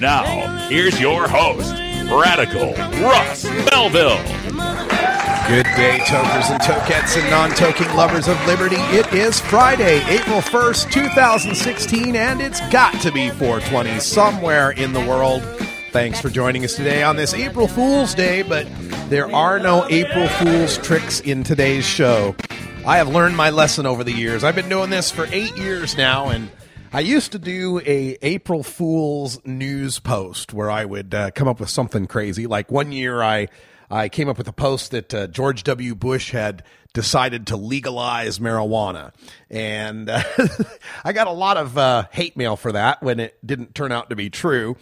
Now, here's your host, Radical Russ Belville. Good day, tokers and tokettes and non toking lovers of liberty. It is Friday, April 1st, 2016, and it's got to be 420 somewhere in the world. Thanks for joining us today on this April Fool's Day, but there are no April Fool's tricks in today's show. I have learned my lesson over the years. I've been doing this for eight years now, and I used to do a April Fool's news post where I would uh, come up with something crazy. Like one year, I I came up with a post that uh, George W. Bush had decided to legalize marijuana, and uh, I got a lot of uh, hate mail for that when it didn't turn out to be true.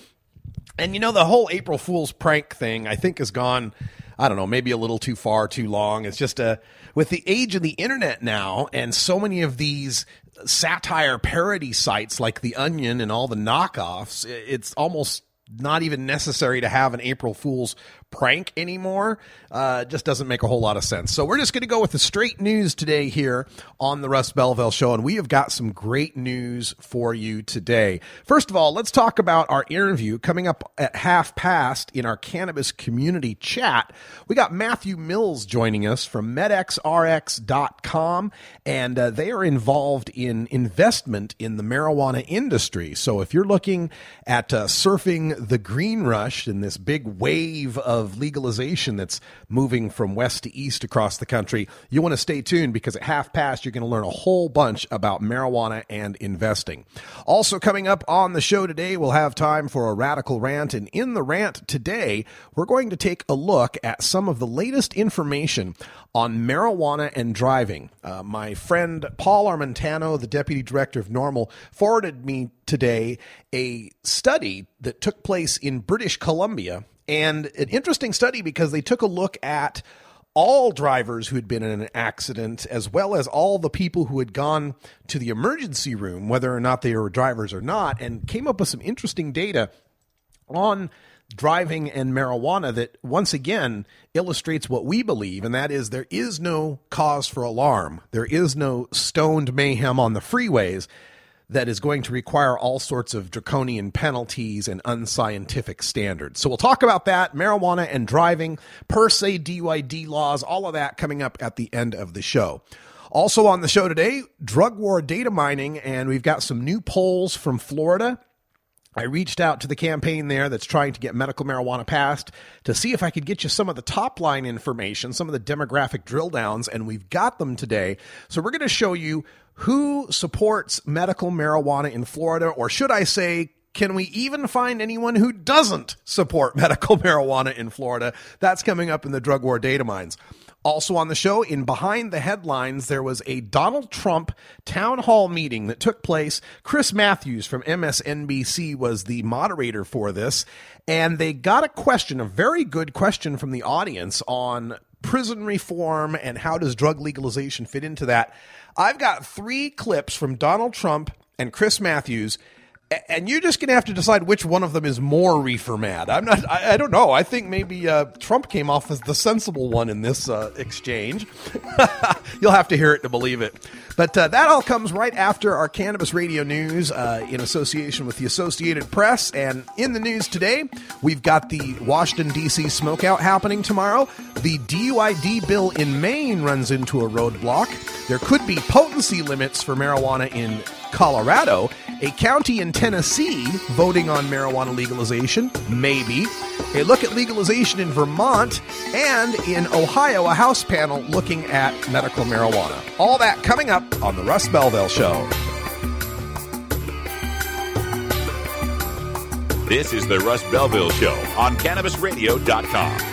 And you know, the whole April Fool's prank thing, I think, has gone. I don't know, maybe a little too far, too long. It's just a with the age of the internet now, and so many of these satire parody sites like The Onion and all the knockoffs, it's almost not even necessary to have an April Fool's prank anymore. Uh, just doesn't make a whole lot of sense. So we're just going to go with the straight news today here on the Russ Belville Show, and we have got some great news for you today. First of all, let's talk about our interview coming up at half past in our cannabis community chat. We got Matthew Mills joining us from MedXRx.com, and uh, they are involved in investment in the marijuana industry. So if you're looking at uh, surfing the green rush in this big wave of legalization that's moving from west to east across the country, you want to stay tuned because at half past you're going to learn a whole bunch about marijuana and investing. Also coming up on the show today, we'll have time for a radical rant, and in the rant today, we're going to take a look at some of the latest information on marijuana and driving. Uh, my friend Paul Armentano, the deputy director of NORML, forwarded me today a study that took place in British Columbia, and an interesting study because they took a look at all drivers who had been in an accident, as well as all the people who had gone to the emergency room, whether or not they were drivers or not, and came up with some interesting data on driving and marijuana that once again illustrates what we believe, and that is there is no cause for alarm. There is no stoned mayhem on the freeways that is going to require all sorts of draconian penalties and unscientific standards. So we'll talk about that, marijuana and driving, per se DUID laws, all of that coming up at the end of the show. Also on the show today, drug war data mining, and we've got some new polls from Florida I reached out to the campaign there that's trying to get medical marijuana passed to see if I could get you some of the top line information, some of the demographic drill downs, and we've got them today. So we're going to show you who supports medical marijuana in Florida, or should I say, can we even find anyone who doesn't support medical marijuana in Florida? That's coming up in the drug war data mines. Also on the show, in Behind the Headlines, there was a Donald Trump town hall meeting that took place. Chris Matthews from MSNBC was the moderator for this, and they got a question, a very good question from the audience on prison reform and how does drug legalization fit into that. I've got three clips from Donald Trump and Chris Matthews and you're just going to have to decide which one of them is more reefer mad. I'm not. I, I don't know. I think maybe uh, Trump came off as the sensible one in this uh, exchange. You'll have to hear it to believe it. But uh, that all comes right after our cannabis radio news uh, in association with the Associated Press. And in the news today, we've got the Washington D.C. smokeout happening tomorrow. The DUID bill in Maine runs into a roadblock. There could be potency limits for marijuana in Colorado, a county in Tennessee voting on marijuana legalization, maybe, a look at legalization in Vermont, and in Ohio, a House panel looking at medical marijuana. All that coming up on The Russ Belville Show. This is the Russ Belville Show on CannabisRadio.com.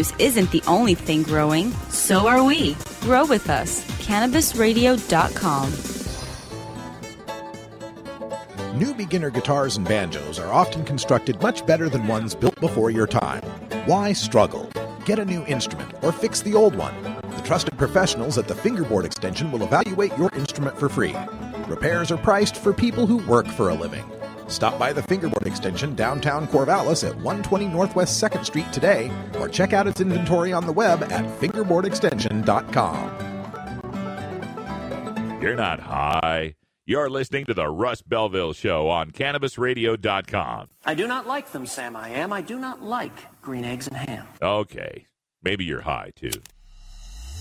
isn't the only thing growing, so are we. Grow with us. CannabisRadio.com. New beginner guitars and banjos are often constructed much better than ones built before your time. Why struggle? Get a new instrument or fix the old one. The trusted professionals at the Fingerboard Extension will evaluate your instrument for free. Repairs are priced for people who work for a living. Stop by the Fingerboard Extension downtown Corvallis at 120 Northwest 2nd Street today or check out its inventory on the web at fingerboardextension.com. You're not high. You're listening to the Russ Belville Show on CannabisRadio.com. I do not like them, Sam. I am. I do not like green eggs and ham. Okay. Maybe you're high, too.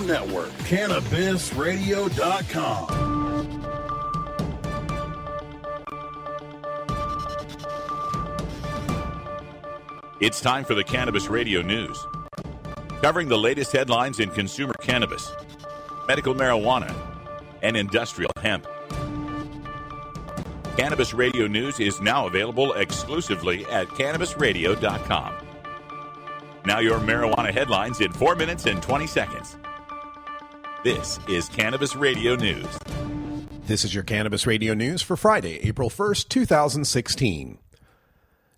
Network, CannabisRadio.com. It's time for the Cannabis Radio News. Covering the latest headlines in consumer cannabis, medical marijuana, and industrial hemp. Cannabis Radio News is now available exclusively at CannabisRadio.com. Now, your marijuana headlines in 4 minutes and 20 seconds. This is Cannabis Radio News. This is your Cannabis Radio News for Friday, April 1st, 2016.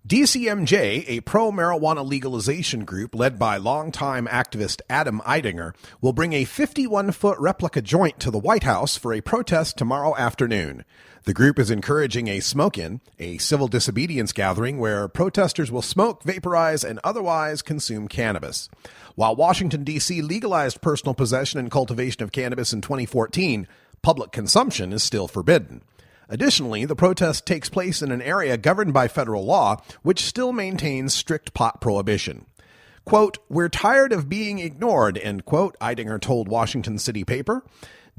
DCMJ, a pro marijuana legalization group led by longtime activist Adam Eidinger, will bring a 51 foot replica joint to the White House for a protest tomorrow afternoon. The group is encouraging a smoke in, a civil disobedience gathering where protesters will smoke, vaporize, and otherwise consume cannabis. While Washington, D.C. legalized personal possession and cultivation of cannabis in 2014, public consumption is still forbidden. Additionally, the protest takes place in an area governed by federal law, which still maintains strict pot prohibition. Quote, We're tired of being ignored, end quote, Eidinger told Washington City Paper.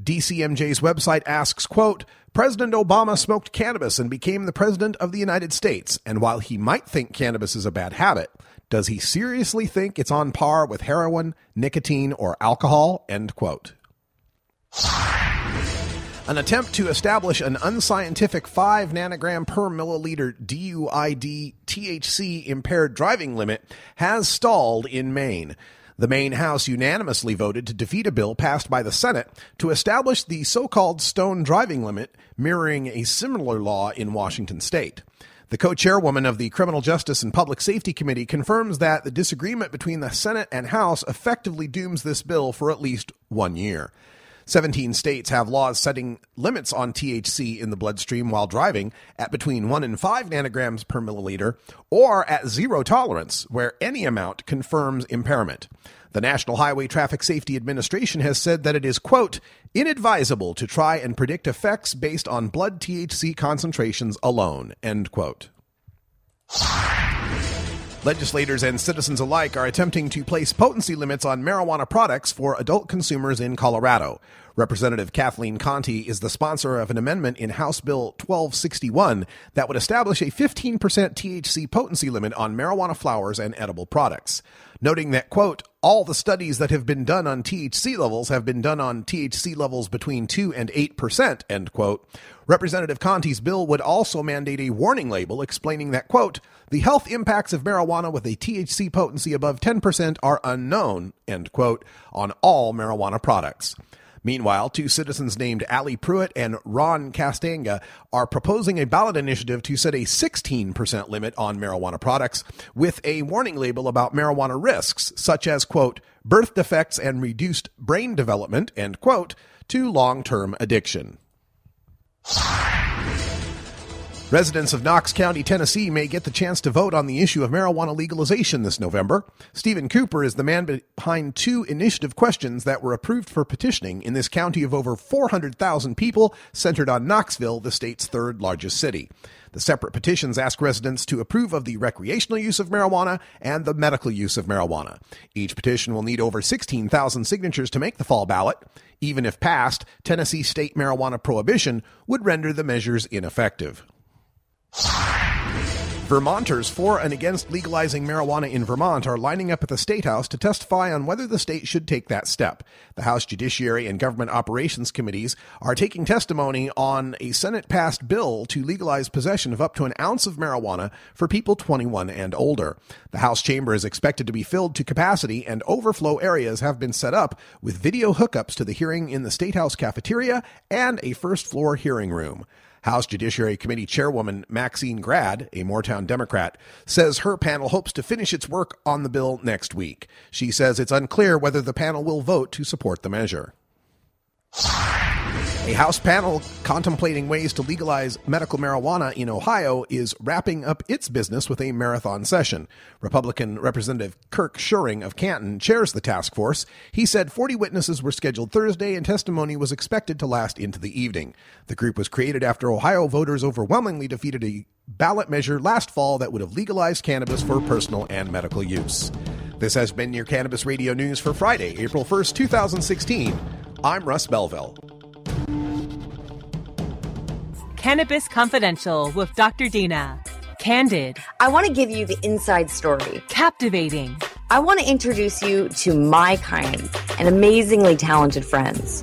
DCMJ's website asks, quote, President Obama smoked cannabis and became the President of the United States, and while he might think cannabis is a bad habit, does he seriously think it's on par with heroin, nicotine, or alcohol? End quote. An attempt to establish an unscientific 5 nanogram per milliliter DUID THC impaired driving limit has stalled in Maine. The Maine House unanimously voted to defeat a bill passed by the Senate to establish the so called stone driving limit, mirroring a similar law in Washington state. The co chairwoman of the Criminal Justice and Public Safety Committee confirms that the disagreement between the Senate and House effectively dooms this bill for at least one year. 17 states have laws setting limits on THC in the bloodstream while driving at between 1 and 5 nanograms per milliliter or at zero tolerance, where any amount confirms impairment. The National Highway Traffic Safety Administration has said that it is, quote, inadvisable to try and predict effects based on blood THC concentrations alone, end quote. Legislators and citizens alike are attempting to place potency limits on marijuana products for adult consumers in Colorado. Representative Kathleen Conti is the sponsor of an amendment in House Bill 1261 that would establish a 15% THC potency limit on marijuana flowers and edible products. Noting that, quote, all the studies that have been done on THC levels have been done on THC levels between 2 and 8%, end quote. Representative Conti's bill would also mandate a warning label explaining that, quote, the health impacts of marijuana with a THC potency above 10% are unknown, end quote, on all marijuana products. Meanwhile, two citizens named Ali Pruitt and Ron Castagna are proposing a ballot initiative to set a 16% limit on marijuana products with a warning label about marijuana risks, such as, quote, birth defects and reduced brain development, end quote, to long term addiction. Residents of Knox County, Tennessee may get the chance to vote on the issue of marijuana legalization this November. Stephen Cooper is the man behind two initiative questions that were approved for petitioning in this county of over 400,000 people centered on Knoxville, the state's third largest city. The separate petitions ask residents to approve of the recreational use of marijuana and the medical use of marijuana. Each petition will need over 16,000 signatures to make the fall ballot. Even if passed, Tennessee state marijuana prohibition would render the measures ineffective. Vermonters for and against legalizing marijuana in Vermont are lining up at the State House to testify on whether the state should take that step. The House Judiciary and Government Operations Committees are taking testimony on a Senate passed bill to legalize possession of up to an ounce of marijuana for people 21 and older. The House chamber is expected to be filled to capacity, and overflow areas have been set up with video hookups to the hearing in the State House cafeteria and a first floor hearing room. House Judiciary Committee Chairwoman Maxine Grad, a Moretown Democrat, says her panel hopes to finish its work on the bill next week. She says it's unclear whether the panel will vote to support the measure. A House panel contemplating ways to legalize medical marijuana in Ohio is wrapping up its business with a marathon session. Republican Representative Kirk Schuring of Canton chairs the task force. He said 40 witnesses were scheduled Thursday and testimony was expected to last into the evening. The group was created after Ohio voters overwhelmingly defeated a ballot measure last fall that would have legalized cannabis for personal and medical use. This has been your Cannabis Radio News for Friday, April 1st, 2016. I'm Russ Belville. Cannabis Confidential with Dr. Dina. Candid. I want to give you the inside story. Captivating. I want to introduce you to my kind and amazingly talented friends.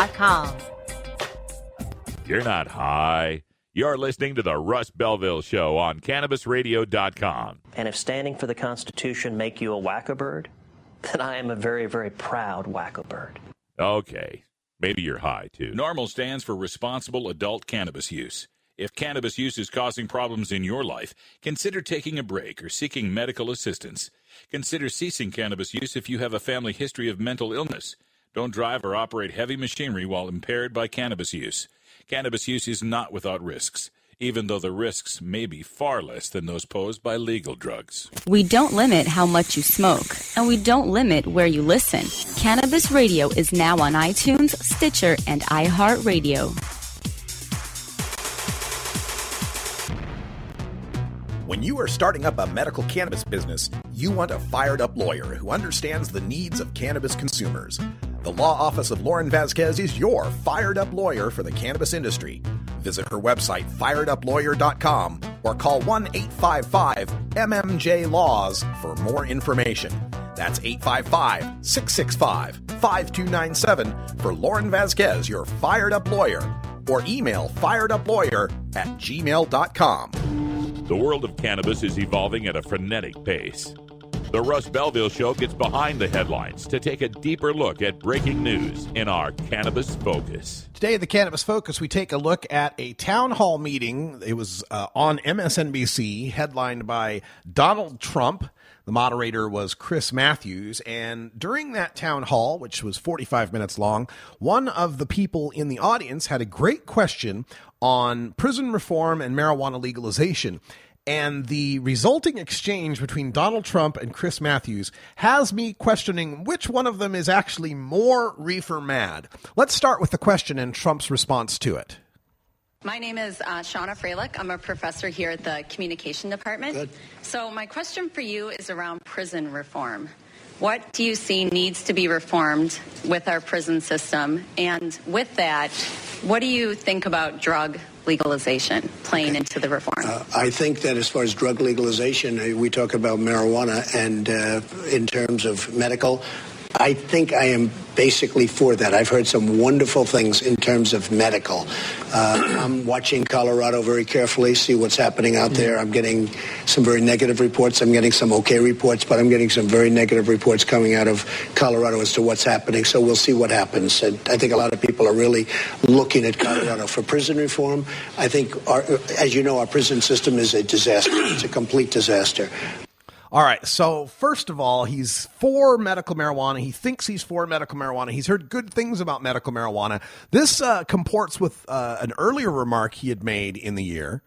You're not high. You're listening to the Russ Belville Show on CannabisRadio.com. And if standing for the Constitution make you a wacko bird, then I am a very, very proud wacko bird. Okay, maybe you're high too. NORML stands for responsible adult cannabis use. If cannabis use is causing problems in your life, consider taking a break or seeking medical assistance. Consider ceasing cannabis use if you have a family history of mental illness. Don't drive or operate heavy machinery while impaired by cannabis use. Cannabis use is not without risks, even though the risks may be far less than those posed by legal drugs. We don't limit how much you smoke, and we don't limit where you listen. Cannabis Radio is now on iTunes, Stitcher, and iHeartRadio. When you are starting up a medical cannabis business, you want a fired up lawyer who understands the needs of cannabis consumers. The law office of Lauren Vasquez is your fired up lawyer for the cannabis industry. Visit her website, firedupLawyer.com, or call 1 855 MMJ Laws for more information. That's 855 665 5297 for Lauren Vasquez, your fired up lawyer, or email fireduplawyer at gmail.com. The world of cannabis is evolving at a frenetic pace. The Russ Belville Show gets behind the headlines to take a deeper look at breaking news in our Cannabis Focus. Today, in the Cannabis Focus, we take a look at a town hall meeting. It was uh, on MSNBC, headlined by Donald Trump. The moderator was Chris Matthews. And during that town hall, which was 45 minutes long, one of the people in the audience had a great question on prison reform and marijuana legalization. And the resulting exchange between Donald Trump and Chris Matthews has me questioning which one of them is actually more reefer mad. Let's start with the question and Trump's response to it. My name is uh, Shauna Freilich. I'm a professor here at the Communication Department. Good. So, my question for you is around prison reform. What do you see needs to be reformed with our prison system? And with that, what do you think about drug legalization playing into the reform? Uh, I think that as far as drug legalization, uh, we talk about marijuana, and uh, in terms of medical, I think I am basically for that. I've heard some wonderful things in terms of medical. Uh, I'm watching Colorado very carefully, see what's happening out there. I'm getting some very negative reports. I'm getting some okay reports, but I'm getting some very negative reports coming out of Colorado as to what's happening. So we'll see what happens. And I think a lot of people are really looking at Colorado for prison reform. I think, our, as you know, our prison system is a disaster. It's a complete disaster. All right. So, first of all, he's for medical marijuana. He thinks he's for medical marijuana. He's heard good things about medical marijuana. This uh, comports with uh, an earlier remark he had made in the year.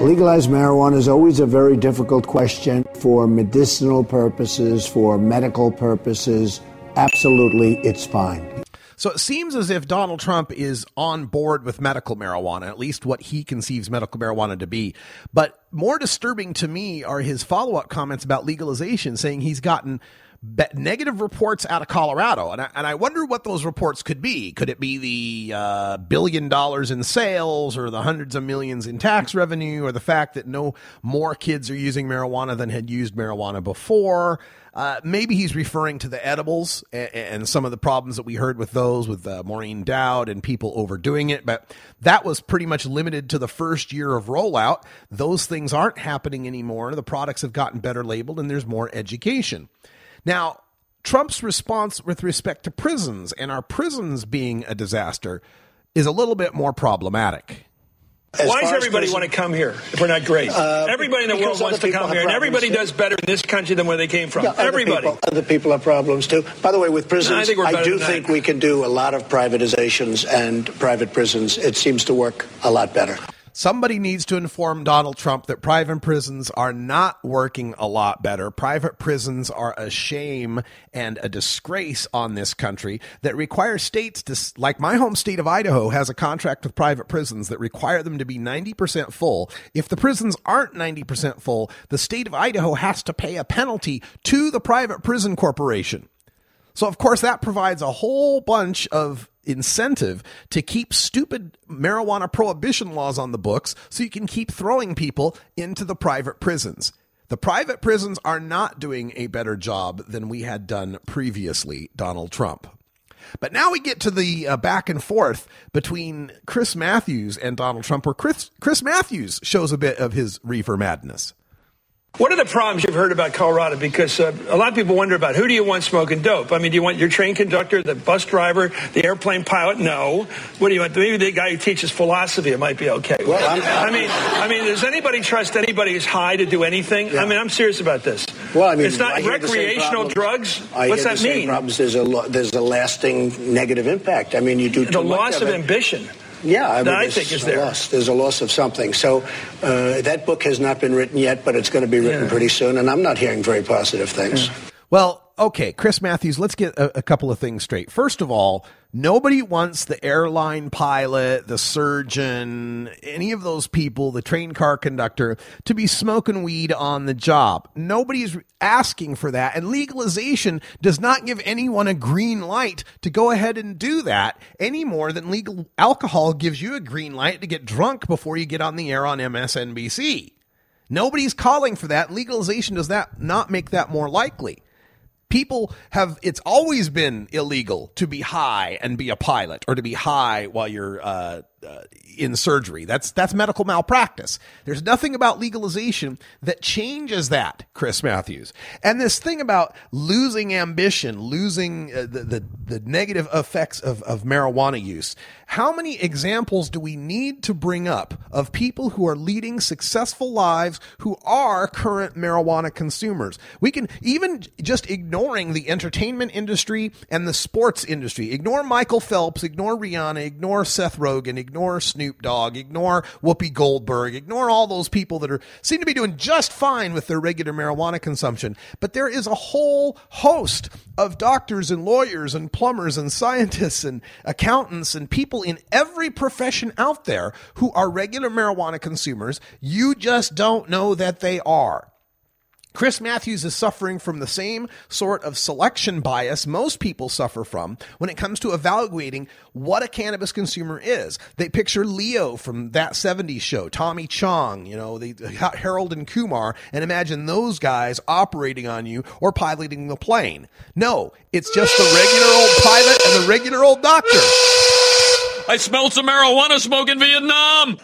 Legalized marijuana is always a very difficult question for medicinal purposes, for medical purposes. Absolutely, it's fine. So it seems as if Donald Trump is on board with medical marijuana, at least what he conceives medical marijuana to be. But more disturbing to me are his follow up comments about legalization, saying he's gotten negative reports out of Colorado. And I, and I wonder what those reports could be. Could it be the uh, billion dollars in sales or the hundreds of millions in tax revenue or the fact that no more kids are using marijuana than had used marijuana before? Uh, maybe he's referring to the edibles and, and, some of the problems that we heard with those with uh, Maureen Dowd and people overdoing it. But that was pretty much limited to the first year of rollout. Those things aren't happening anymore. The products have gotten better labeled and there's more education. Now, Trump's response with respect to prisons and our prisons being a disaster is a little bit more problematic. As Why does everybody want to come here if we're not great? Uh, everybody in the world wants to come here, and everybody too. does better in this country than where they came from. Yeah, everybody. Other people, other people, have problems too. By the way, with prisons, no, I, I, do think we can do a lot of privatizations and private prisons. It seems to work a lot better. Somebody needs to inform Donald Trump that private prisons are not working a lot better. Private prisons are a shame and a disgrace on this country that require states to, like my home state of Idaho, has a contract with private prisons that require them to be 90% full. If the prisons aren't 90% full, the state of Idaho has to pay a penalty to the private prison corporation. So, of course, that provides a whole bunch of incentive to keep stupid marijuana prohibition laws on the books so you can keep throwing people into the private prisons. The private prisons are not doing a better job than we had done previously, Donald Trump. But now we get to the uh, back and forth between Chris Matthews and Donald Trump, where Chris, Chris Matthews shows a bit of his reefer madness. What are the problems you've heard about Colorado? Because uh, a lot of people wonder about who do you want smoking dope? I mean, do you want your train conductor, the bus driver, the airplane pilot? No. What do you want? Maybe the guy who teaches philosophy. It might be okay. Well, I'm, i mean, I mean, does anybody trust anybody who's high to do anything? Yeah. I mean, I'm serious about this. Well, I mean, it's not recreational drugs. I What's that mean? Problems. There's a lo- there's a lasting negative impact. I mean, you do the loss of, of ambition. Yeah, I, mean, I think is there. Loss. There's a loss of something. So uh, that book has not been written yet, but it's going to be written yeah. pretty soon, and I'm not hearing very positive things. Yeah. Well, okay, Chris Matthews, let's get a, a, couple of things straight. First of all, nobody wants the airline pilot, the surgeon, any of those people, the train car conductor, to be smoking weed on the job. Nobody's asking for that. And legalization does not give anyone a green light to go ahead and do that any more than legal alcohol gives you a green light to get drunk before you get on the air on MSNBC. Nobody's calling for that. Legalization does that not make that more likely people have it's always been illegal to be high and be a pilot or to be high while you're uh, uh, in surgery that's that's medical malpractice there's nothing about legalization that changes that chris matthews and this thing about losing ambition losing uh, the, the, the negative effects of, of marijuana use how many examples do we need to bring up of people who are leading successful lives who are current marijuana consumers? We can even just ignoring the entertainment industry and the sports industry. Ignore Michael Phelps, ignore Rihanna, ignore Seth Rogen, ignore Snoop Dogg, ignore Whoopi Goldberg, ignore all those people that are seem to be doing just fine with their regular marijuana consumption. But there is a whole host of doctors and lawyers and plumbers and scientists and accountants and people in every profession out there who are regular marijuana consumers. You just don't know that they are. Chris Matthews is suffering from the same sort of selection bias most people suffer from when it comes to evaluating what a cannabis consumer is. They picture Leo from that 70s show, Tommy Chong, you know, the, uh, Harold and Kumar, and imagine those guys operating on you or piloting the plane. No, it's just the regular old pilot and the regular old doctor. I smelled some marijuana smoke in Vietnam.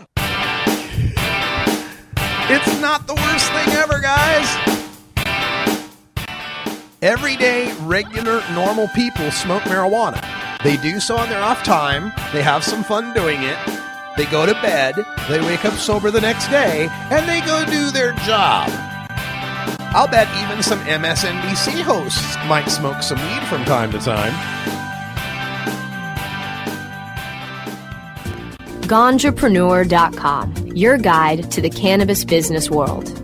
It's not the worst thing ever, guys. Everyday, regular, normal people smoke marijuana. They do so on their off time. They have some fun doing it. They go to bed. They wake up sober the next day, and they go do their job. I'll bet even some MSNBC hosts might smoke some weed from time to time. Ganjapreneur.com, your guide to the cannabis business world.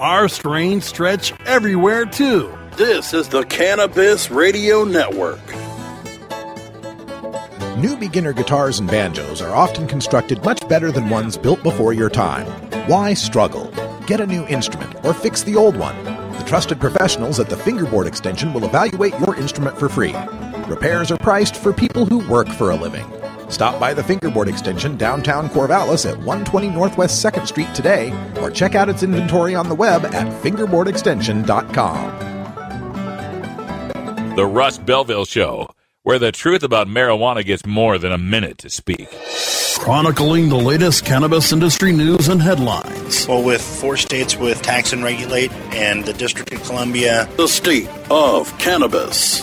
Our strains stretch everywhere, too. This is the Cannabis Radio Network. New beginner guitars and banjos are often constructed much better than ones built before your time. Why struggle? Get a new instrument or fix the old one. The trusted professionals at the Fingerboard Extension will evaluate your instrument for free. Repairs are priced for people who work for a living. Stop by the Fingerboard Extension downtown Corvallis at 120 Northwest 2nd Street today or check out its inventory on the web at fingerboardextension.com. The Russ Belville Show, where the truth about marijuana gets more than a minute to speak. Chronicling the latest cannabis industry news and headlines. Well, with four states with tax and regulate and the District of Columbia, The state of cannabis.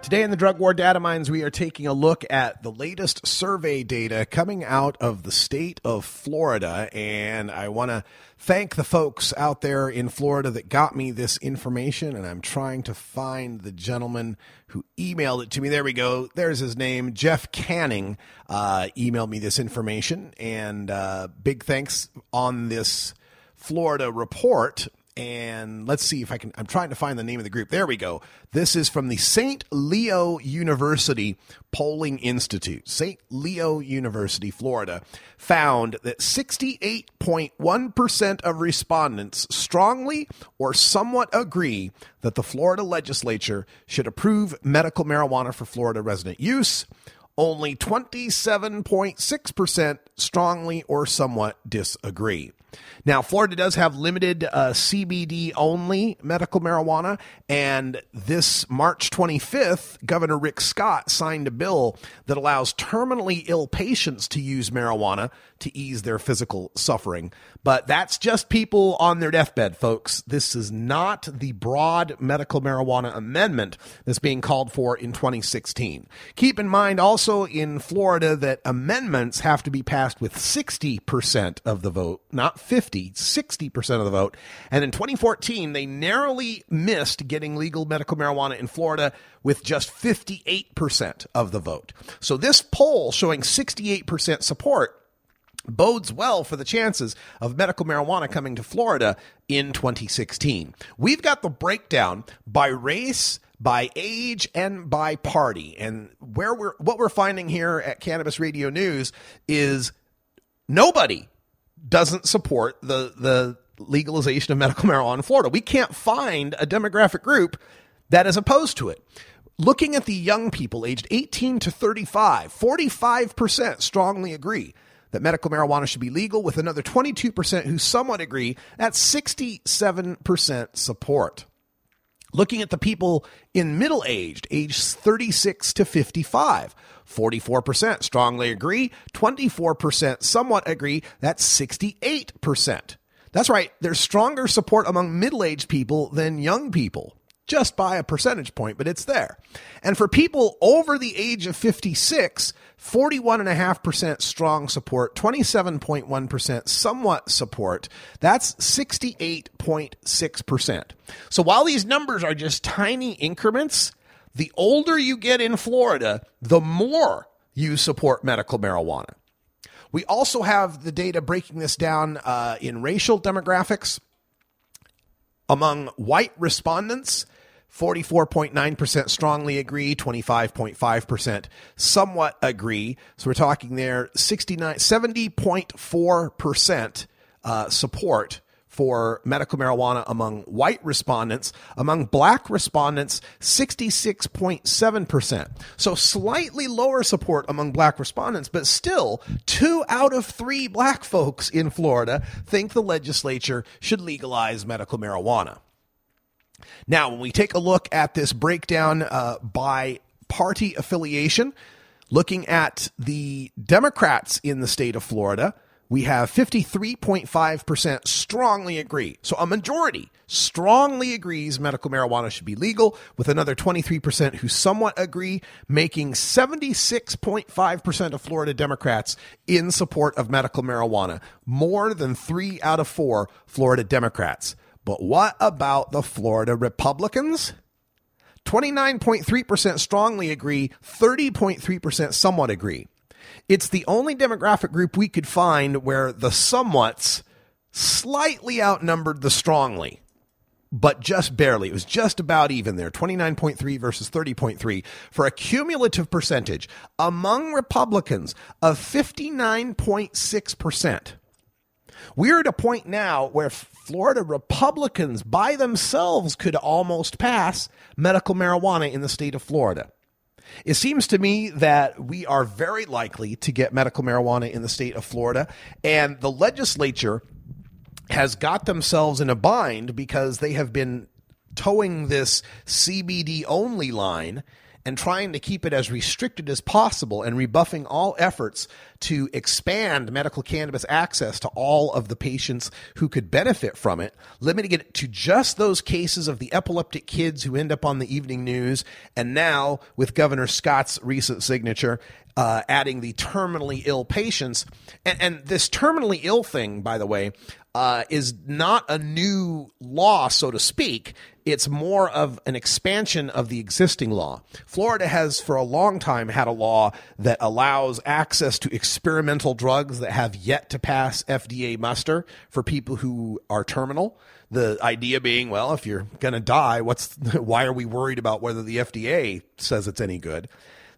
Today in the Drug War Data Mines, we are taking a look at the latest survey data coming out of the state of Florida. And I want to thank the folks out there in Florida that got me this information. And I'm trying to find the gentleman who emailed it to me. There we go. There's his name. Jeff Canning uh, emailed me this information. And uh, big thanks on this Florida report and let's see if I can. I'm trying to find the name of the group. There we go. This is from the St. Leo University Polling Institute. St. Leo University, Florida, found that 68.1% of respondents strongly or somewhat agree that the Florida legislature should approve medical marijuana for Florida resident use. Only 27.6% strongly or somewhat disagree. Now, Florida does have limited uh, CBD only medical marijuana, and this March 25th, Governor Rick Scott signed a bill that allows terminally ill patients to use marijuana to ease their physical suffering. But that's just people on their deathbed, folks. This is not the broad medical marijuana amendment that's being called for in 2016. Keep in mind also in Florida that amendments have to be passed with 60% of the vote, not 50, 60% of the vote. And in 2014, they narrowly missed getting legal medical marijuana in Florida with just 58% of the vote. So this poll showing 68% support bodes well for the chances of medical marijuana coming to Florida in 2016. We've got the breakdown by race, by age and by party. And where we're what we're finding here at Cannabis Radio News is nobody doesn't support the the legalization of medical marijuana in Florida. We can't find a demographic group that is opposed to it. Looking at the young people aged 18 to 35, 45% strongly agree that medical marijuana should be legal, with another 22% who somewhat agree. That's 67% support. Looking at the people in middle aged, aged 36 to 55, 44% strongly agree, 24% somewhat agree, that's 68%. That's right, there's stronger support among middle aged people than young people just by a percentage point, but it's there. And for people over the age of 56, 41.5% strong support, 27.1% somewhat support. That's 68.6%. So while these numbers are just tiny increments, the older you get in Florida, the more you support medical marijuana. We also have the data breaking this down uh, in racial demographics. Among white respondents, 44.9% strongly agree, 25.5% somewhat agree. So we're talking there 69 70.4% uh, support for medical marijuana among white respondents. Among black respondents, 66.7%. So slightly lower support among black respondents, but still, two out of three black folks in Florida think the legislature should legalize medical marijuana. Now, when we take a look at this breakdown uh, by party affiliation, looking at the Democrats in the state of Florida, we have 53.5% strongly agree. So a majority strongly agrees medical marijuana should be legal, with another 23% who somewhat agree, making 76.5% of Florida Democrats in support of medical marijuana, more than three out of four Florida Democrats. But what about the Florida Republicans? 29.3% strongly agree, 30.3% somewhat agree. It's the only demographic group we could find where the somewhats slightly outnumbered the strongly, but just barely. It was just about even there 29.3 versus 30.3 for a cumulative percentage among Republicans of 59.6%. We're at a point now where Florida Republicans by themselves could almost pass medical marijuana in the state of Florida. It seems to me that we are very likely to get medical marijuana in the state of Florida, and the legislature has got themselves in a bind because they have been toeing this CBD only line and trying to keep it as restricted as possible and rebuffing all efforts to expand medical cannabis access to all of the patients who could benefit from it, limiting it to just those cases of the epileptic kids who end up on the evening news. And now, with Governor Scott's recent signature, uh, adding the terminally ill patients. And, and, this terminally ill thing, by the way, uh, is not a new law, so to speak. It's more of an expansion of the existing law. Florida has, for a long time, had a law that allows access to experimental drugs that have yet to pass FDA muster for people who are terminal. The idea being, well, if you're going to die, what's why are we worried about whether the FDA says it's any good?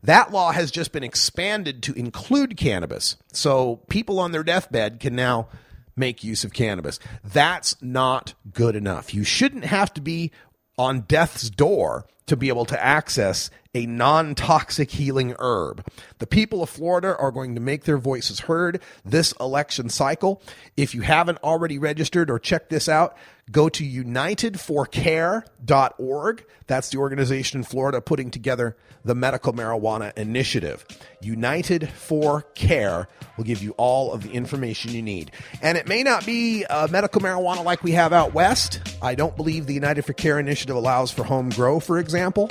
That law has just been expanded to include cannabis. So people on their deathbed can now make use of cannabis. That's not good enough. You shouldn't have to be on death's door to be able to access a non toxic healing herb. The people of Florida are going to make their voices heard this election cycle. If you haven't already registered or checked this out, go to unitedforcare.org. That's the organization in Florida putting together the medical marijuana initiative. United for Care will give you all of the information you need. And it may not be uh, medical marijuana like we have out west. I don't believe the United for Care initiative allows for home grow, for example.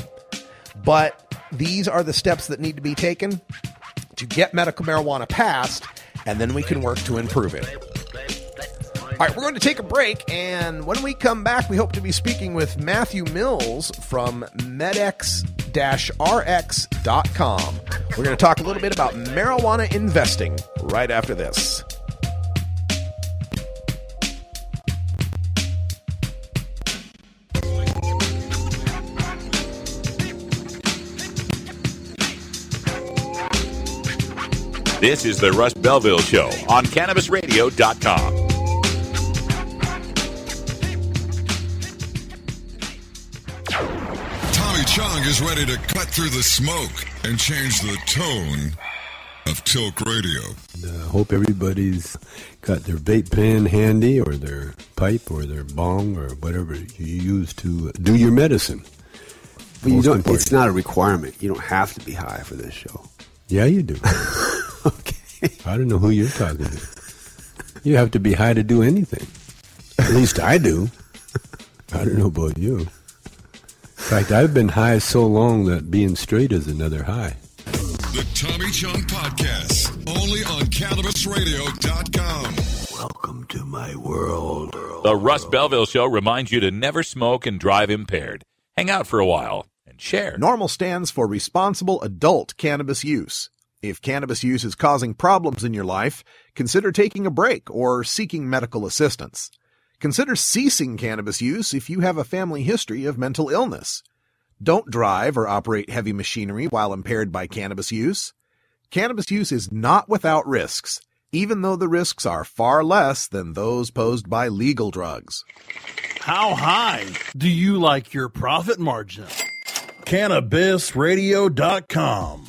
But these are the steps that need to be taken to get medical marijuana passed, and then we can work to improve it. All right, we're going to take a break, and when we come back, we hope to be speaking with Matthew Mills from MedX rx.com. We're going to talk a little bit about marijuana investing right after this. This is the Russ Belville Show on CannabisRadio.com. Chong is ready to cut through the smoke and change the tone of Tilk Radio. I hope everybody's got their vape pen handy or their pipe or their bong or whatever you use to do your medicine. But you don't, it's not a requirement. You don't have to be high for this show. Yeah, you do. okay. I don't know who you're talking to. You have to be high to do anything. At least I do. I don't know about you. In fact, I've been high so long that being straight is another high. The Tommy Chong Podcast, only on CannabisRadio.com. Welcome to my world. The Russ Belville Show reminds you to never smoke and drive impaired. Hang out for a while and share. NORML stands for responsible adult cannabis use. If cannabis use is causing problems in your life, consider taking a break or seeking medical assistance. Consider ceasing cannabis use if you have a family history of mental illness. Don't drive or operate heavy machinery while impaired by cannabis use. Cannabis use is not without risks, even though the risks are far less than those posed by legal drugs. How high do you like your profit margin? CannabisRadio.com.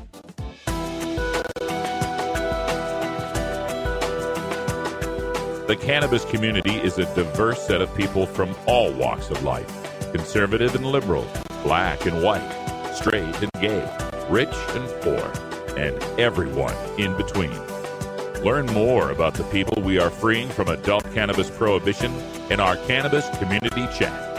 The cannabis community is a diverse set of people from all walks of life conservative and liberal, black and white, straight and gay, rich and poor, and everyone in between. Learn more about the people we are freeing from adult cannabis prohibition in our Cannabis Community Chat.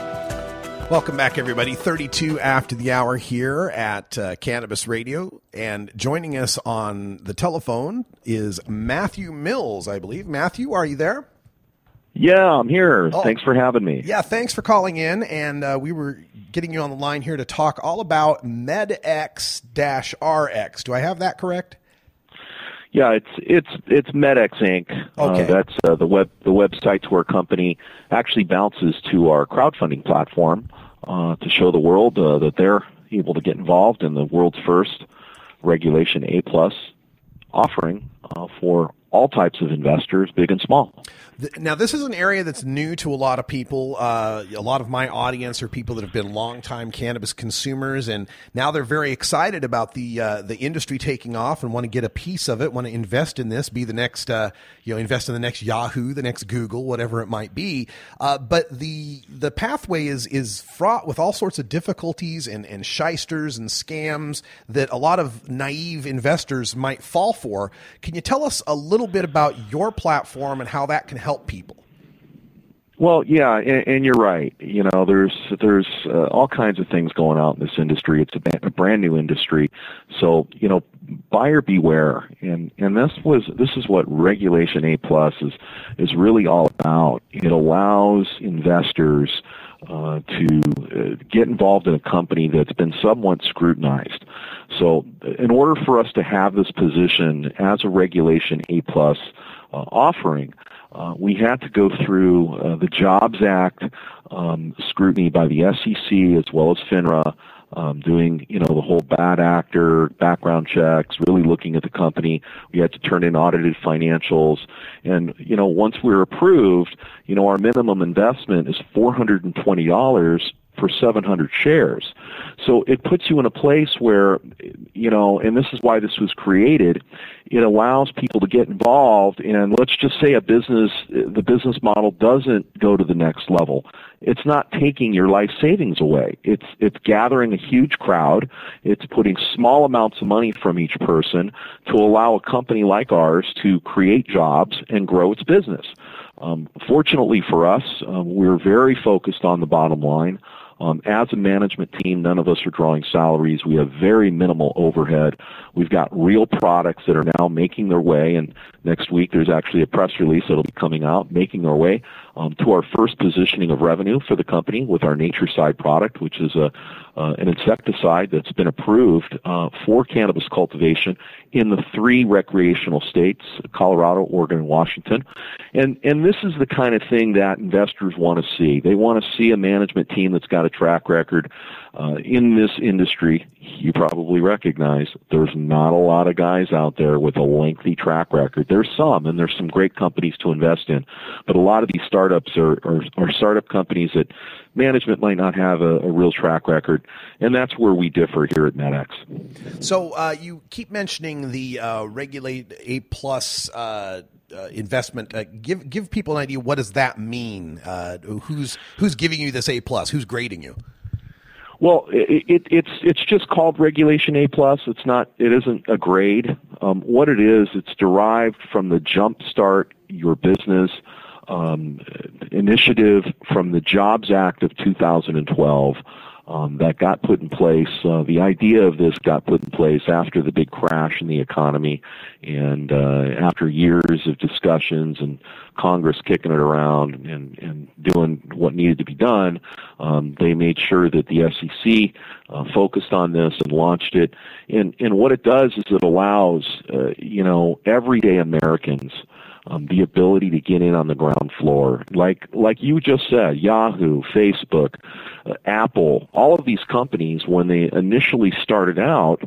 Welcome back, everybody. 32 after the hour here at uh, Cannabis Radio. And joining us on the telephone is Matthew Mills, I believe. Matthew, are you there? Yeah, I'm here. Oh. Thanks for having me. Yeah, thanks for calling in. And uh, we were getting you on the line here to talk all about MedX RX. Do I have that correct? Yeah, it's it's it's MedX Inc. Okay. Uh, that's uh, the web the website to our company actually bounces to our crowdfunding platform uh, to show the world uh, that they're able to get involved in the world's first regulation A plus offering uh, for all types of investors, big and small. Now, this is an area that's new to a lot of people. Uh, a lot of my audience are people that have been longtime cannabis consumers, and now they're very excited about the uh, the industry taking off and want to get a piece of it, want to invest in this, be the next, uh, you know, invest in the next Yahoo, the next Google, whatever it might be. Uh, but the the pathway is is fraught with all sorts of difficulties and and shysters and scams that a lot of naive investors might fall for. Can you tell us a little bit about your platform and how that can help people? Well, yeah, and, and you're right. You know, there's there's uh, all kinds of things going on in this industry. It's a, ba- a brand new industry, so you know, buyer beware. And and this was this is what Regulation A plus is is really all about. It allows investors uh, to uh, get involved in a company that's been somewhat scrutinized. So, in order for us to have this position as a Regulation A plus uh, offering, uh, we had to go through uh, the Jobs Act um, scrutiny by the SEC as well as FINRA, um, doing you know the whole bad actor background checks, really looking at the company. We had to turn in audited financials, and you know once we're approved, you know our minimum investment is four hundred and twenty dollars for 700 shares. So it puts you in a place where, you know, and this is why this was created, it allows people to get involved and let's just say a business, the business model doesn't go to the next level. It's not taking your life savings away. It's, it's gathering a huge crowd. It's putting small amounts of money from each person to allow a company like ours to create jobs and grow its business. Um, fortunately for us, um, we're very focused on the bottom line. Um, as a management team, none of us are drawing salaries. We have very minimal overhead. We've got real products that are now making their way, and next week there's actually a press release that'll be coming out, making their way um, to our first positioning of revenue for the company with our Nature-Cide product, which is a uh, an insecticide that's been approved uh, for cannabis cultivation in the three recreational states: Colorado, Oregon, and Washington. And and this is the kind of thing that investors want to see. They want to see a management team that's got a track record uh, in this industry. You probably recognize there's not a lot of guys out there with a lengthy track record. There's some, and there's some great companies to invest in, but a lot of these startups are or, are startup companies that management might not have a, a, real track record, and that's where we differ here at MedX. So uh, you keep mentioning the uh, regulate A plus. Uh, uh investment. Uh, give give people an idea. What does that mean? Uh, who's who's giving you this A plus? Who's grading you? Well, it, it, it's it's just called Regulation A plus. It's not. It isn't a grade. Um, what it is, it's derived from the Jumpstart Your Business um, initiative from the Jobs Act of 2012 um, that got put in place. Uh, the idea of this got put in place after the big crash in the economy and uh, after years of discussions and Congress kicking it around and, and doing what needed to be done. Um, they made sure that the SEC uh, focused on this and launched it. And, and what it does is it allows, uh, you know, everyday Americans um, the ability to get in on the ground floor, like like you just said, Yahoo, Facebook, uh, Apple, all of these companies when they initially started out,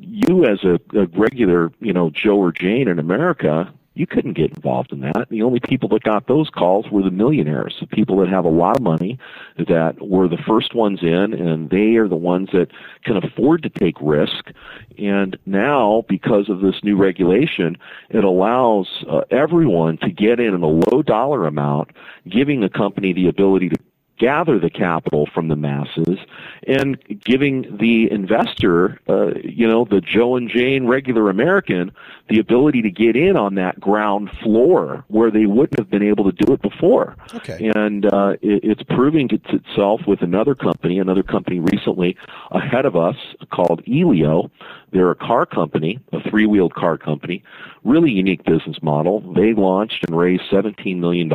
you as a, a regular, you know, Joe or Jane in America, you couldn't get involved in that. The only people that got those calls were the millionaires, the people that have a lot of money that were the first ones in, and they are the ones that can afford to take risk. And now, because of this new regulation, it allows uh, everyone to get in at a low dollar amount, giving the company the ability to gather the capital from the masses and giving the investor, uh, you know, the Joe and Jane regular American, the ability to get in on that ground floor where they wouldn't have been able to do it before. Okay. And uh, it, it's proving it itself with another company, another company recently ahead of us called Elio. They're a car company, a three-wheeled car company, really unique business model. They launched and raised $17 million,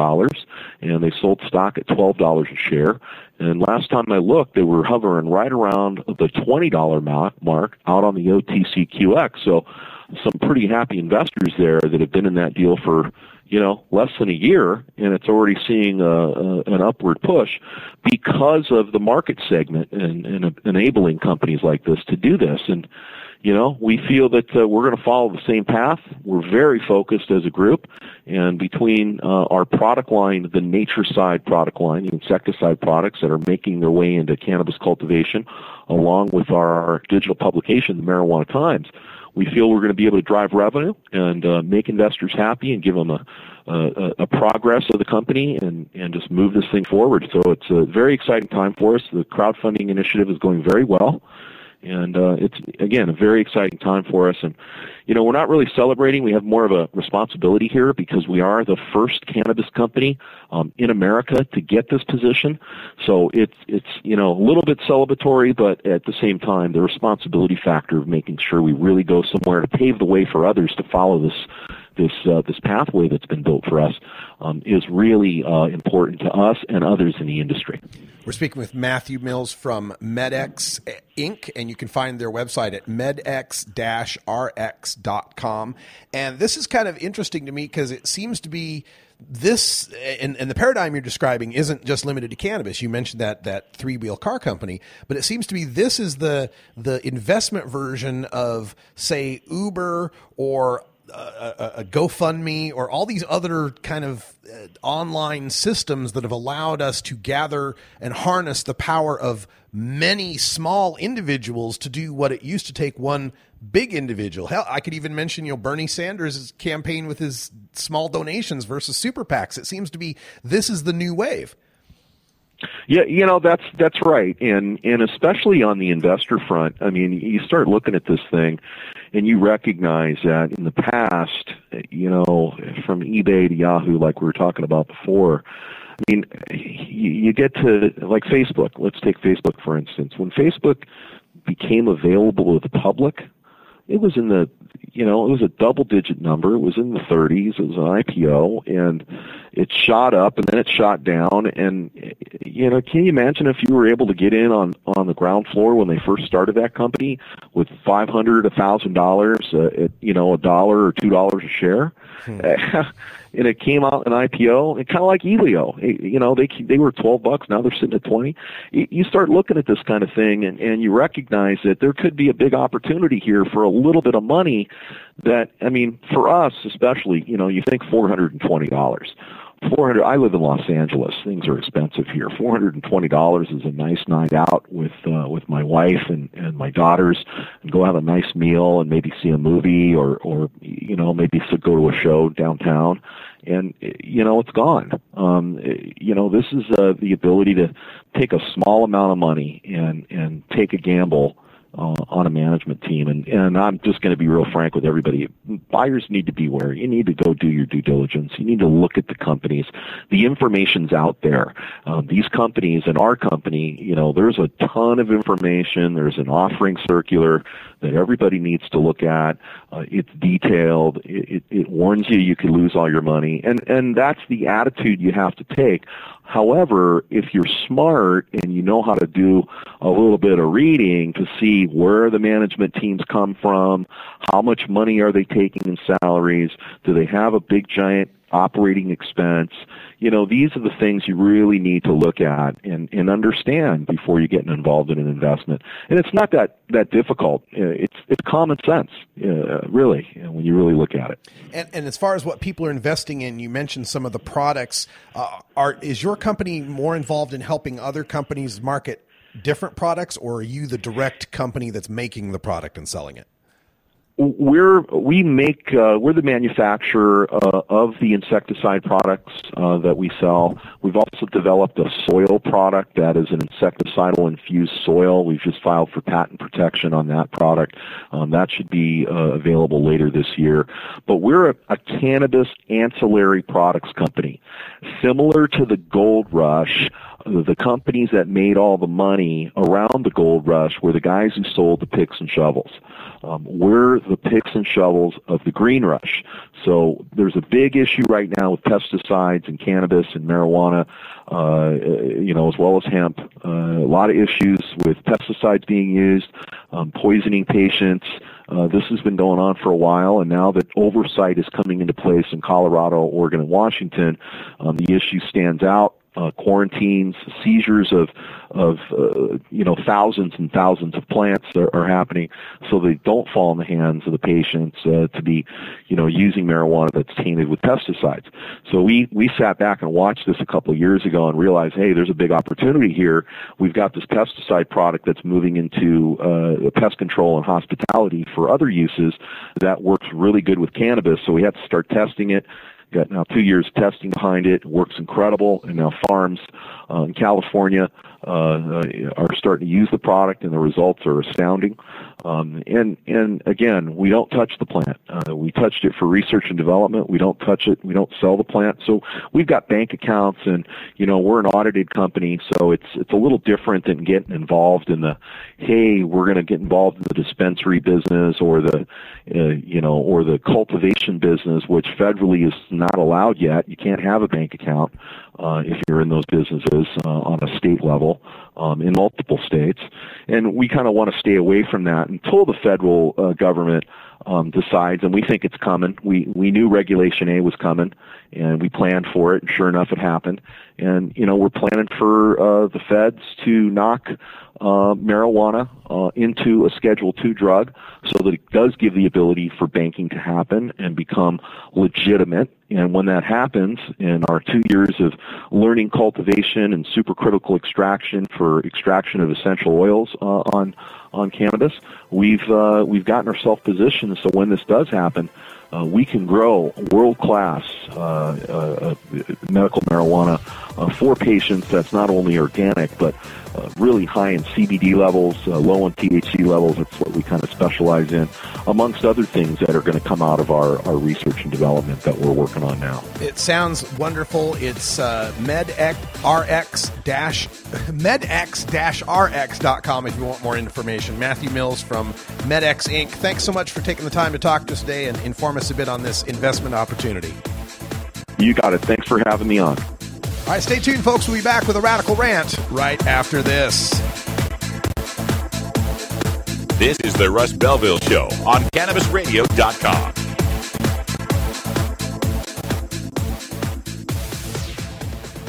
and they sold stock at $12 a share. And last time I looked, they were hovering right around the $20 mark out on the OTCQX. So some pretty happy investors there that have been in that deal for you know less than a year, and it's already seeing a, a, an upward push because of the market segment and, and enabling companies like this to do this. And you know, we feel that uh, we're going to follow the same path. We're very focused as a group, and between uh, our product line, the Nature-Cide product line, the insecticide products that are making their way into cannabis cultivation, along with our digital publication, the Marijuana Times, we feel we're going to be able to drive revenue and uh, make investors happy and give them a, a, a progress of the company and, and just move this thing forward. So it's a very exciting time for us. The crowdfunding initiative is going very well and uh, it's again a very exciting time for us. And you know, we're not really celebrating. We have more of a responsibility here because we are the first cannabis company um, in America to get this position. So it's it's you know a little bit celebratory, but at the same time, the responsibility factor of making sure we really go somewhere to pave the way for others to follow this this uh, this pathway that's been built for us um, is really uh, important to us and others in the industry. We're speaking with Matthew Mills from MedX Inc., and you can find their website at medx-rx.com. And this is kind of interesting to me because it seems to be this and, and, the paradigm you're describing isn't just limited to cannabis. You mentioned that that three wheel car company, but it seems to be this is the the investment version of say Uber or a, a, GoFundMe or all these other kind of uh, online systems that have allowed us to gather and harness the power of many small individuals to do what it used to take one big individual. Hell, I could even mention, you know, Bernie Sanders' campaign with his small donations versus super PACs. It seems to be this is the new wave. Yeah, you know that's that's right, and and especially on the investor front. I mean, you start looking at this thing, and you recognize that in the past, you know, from eBay to Yahoo, like we were talking about before, I mean, you, you get to like Facebook. Let's take Facebook for instance. When Facebook became available to the public, it was in the you know, it was a double digit number. It was in the 30s. It was an IPO and it shot up and then it shot down. And, you know, can you imagine if you were able to get in on, on the ground floor when they first started that company with 500, a thousand dollars, uh, you know, a dollar or two dollars a share? Hmm. and it came out an IPO, and kind of like Elio, you know, they they were twelve bucks, now they're sitting at twenty. You start looking at this kind of thing, and and you recognize that there could be a big opportunity here for a little bit of money. That I mean, for us especially, you know, you think four hundred and twenty dollars. 400 I live in Los Angeles. Things are expensive here. $420 is a nice night out with uh with my wife and and my daughters and go have a nice meal and maybe see a movie or or you know maybe go to a show downtown and you know it's gone. Um you know this is uh the ability to take a small amount of money and and take a gamble uh, on a management team. And, and I'm just going to be real frank with everybody. Buyers need to beware. You need to go do your due diligence. You need to look at the companies. The information's out there. Um, these companies and our company, you know, there's a ton of information. There's an offering circular that everybody needs to look at. Uh, it's detailed. It, it, it warns you you could lose all your money. And, and that's the attitude you have to take. However, if you're smart and you know how to do a little bit of reading to see where the management teams come from, how much money are they taking in salaries, do they have a big giant operating expense. You know, these are the things you really need to look at and, and understand before you get involved in an investment. And it's not that, that difficult. Uh, it's, it's common sense, uh, really, when you really look at it. And, and as far as what people are investing in, you mentioned some of the products. Uh, are, is your company more involved in helping other companies market different products, or are you the direct company that's making the product and selling it? We're we make uh, we're the manufacturer uh, of the insecticide products uh, that we sell. We've also developed a soil product that is an insecticidal infused soil. We've just filed for patent protection on that product. Um, that should be uh, available later this year. But we're a, a cannabis ancillary products company, similar to the Gold Rush the companies that made all the money around the gold rush were the guys who sold the picks and shovels. Um, we're the picks and shovels of the green rush. So there's a big issue right now with pesticides and cannabis and marijuana, uh, you know, as well as hemp. Uh, a lot of issues with pesticides being used, um, poisoning patients. Uh, this has been going on for a while, and now that oversight is coming into place in Colorado, Oregon, and Washington, um, the issue stands out uh, quarantines, seizures of of uh, you know thousands and thousands of plants are, are happening, so they don't fall in the hands of the patients uh, to be you know using marijuana that's tainted with pesticides. So we we sat back and watched this a couple of years ago and realized, hey, there's a big opportunity here. We've got this pesticide product that's moving into uh, pest control and hospitality for other uses that works really good with cannabis. So we had to start testing it got now two years testing behind it. Works incredible, and now farms uh, in California uh, are starting to use the product, and the results are astounding. Um, and and again, we don't touch the plant. Uh, we touched it for research and development. We don't touch it. We don't sell the plant. So we've got bank accounts, and you know we're an audited company, so it's it's a little different than getting involved in the hey, we're going to get involved in the dispensary business or the uh, you know or the cultivation business, which federally is not allowed yet. You can't have a bank account uh, if you're in those businesses uh, on a state level people um, in multiple states. And we kind of want to stay away from that until the federal uh, government um, decides, and we think it's coming. We we knew Regulation A was coming, and we planned for it. And sure enough, it happened. And you know, we're planning for uh, the feds to knock uh, marijuana uh, into a Schedule II drug, so that it does give the ability for banking to happen and become legitimate. And when that happens, in our two years of learning cultivation and supercritical extraction for extraction of essential oils uh, on on cannabis, we've uh, we've gotten ourselves positioned so when this does happen, uh, we can grow world class uh, uh, medical marijuana uh, for patients that's not only organic but uh, really high in CBD levels, uh, low in THC levels. That's what we kind of specialize in, amongst other things that are going to come out of our, our research and development that we're working on now. It sounds wonderful. It's uh, medrx dash medx dash rx.com if you want more information. Matthew Mills from MedX Inc. Thanks so much for taking the time to talk to us today and inform us a bit on this investment opportunity. You got it. Thanks for having me on. All right, stay tuned, folks. We'll be back with a radical rant right after this. This is the Russ Belville Show on CannabisRadio.com.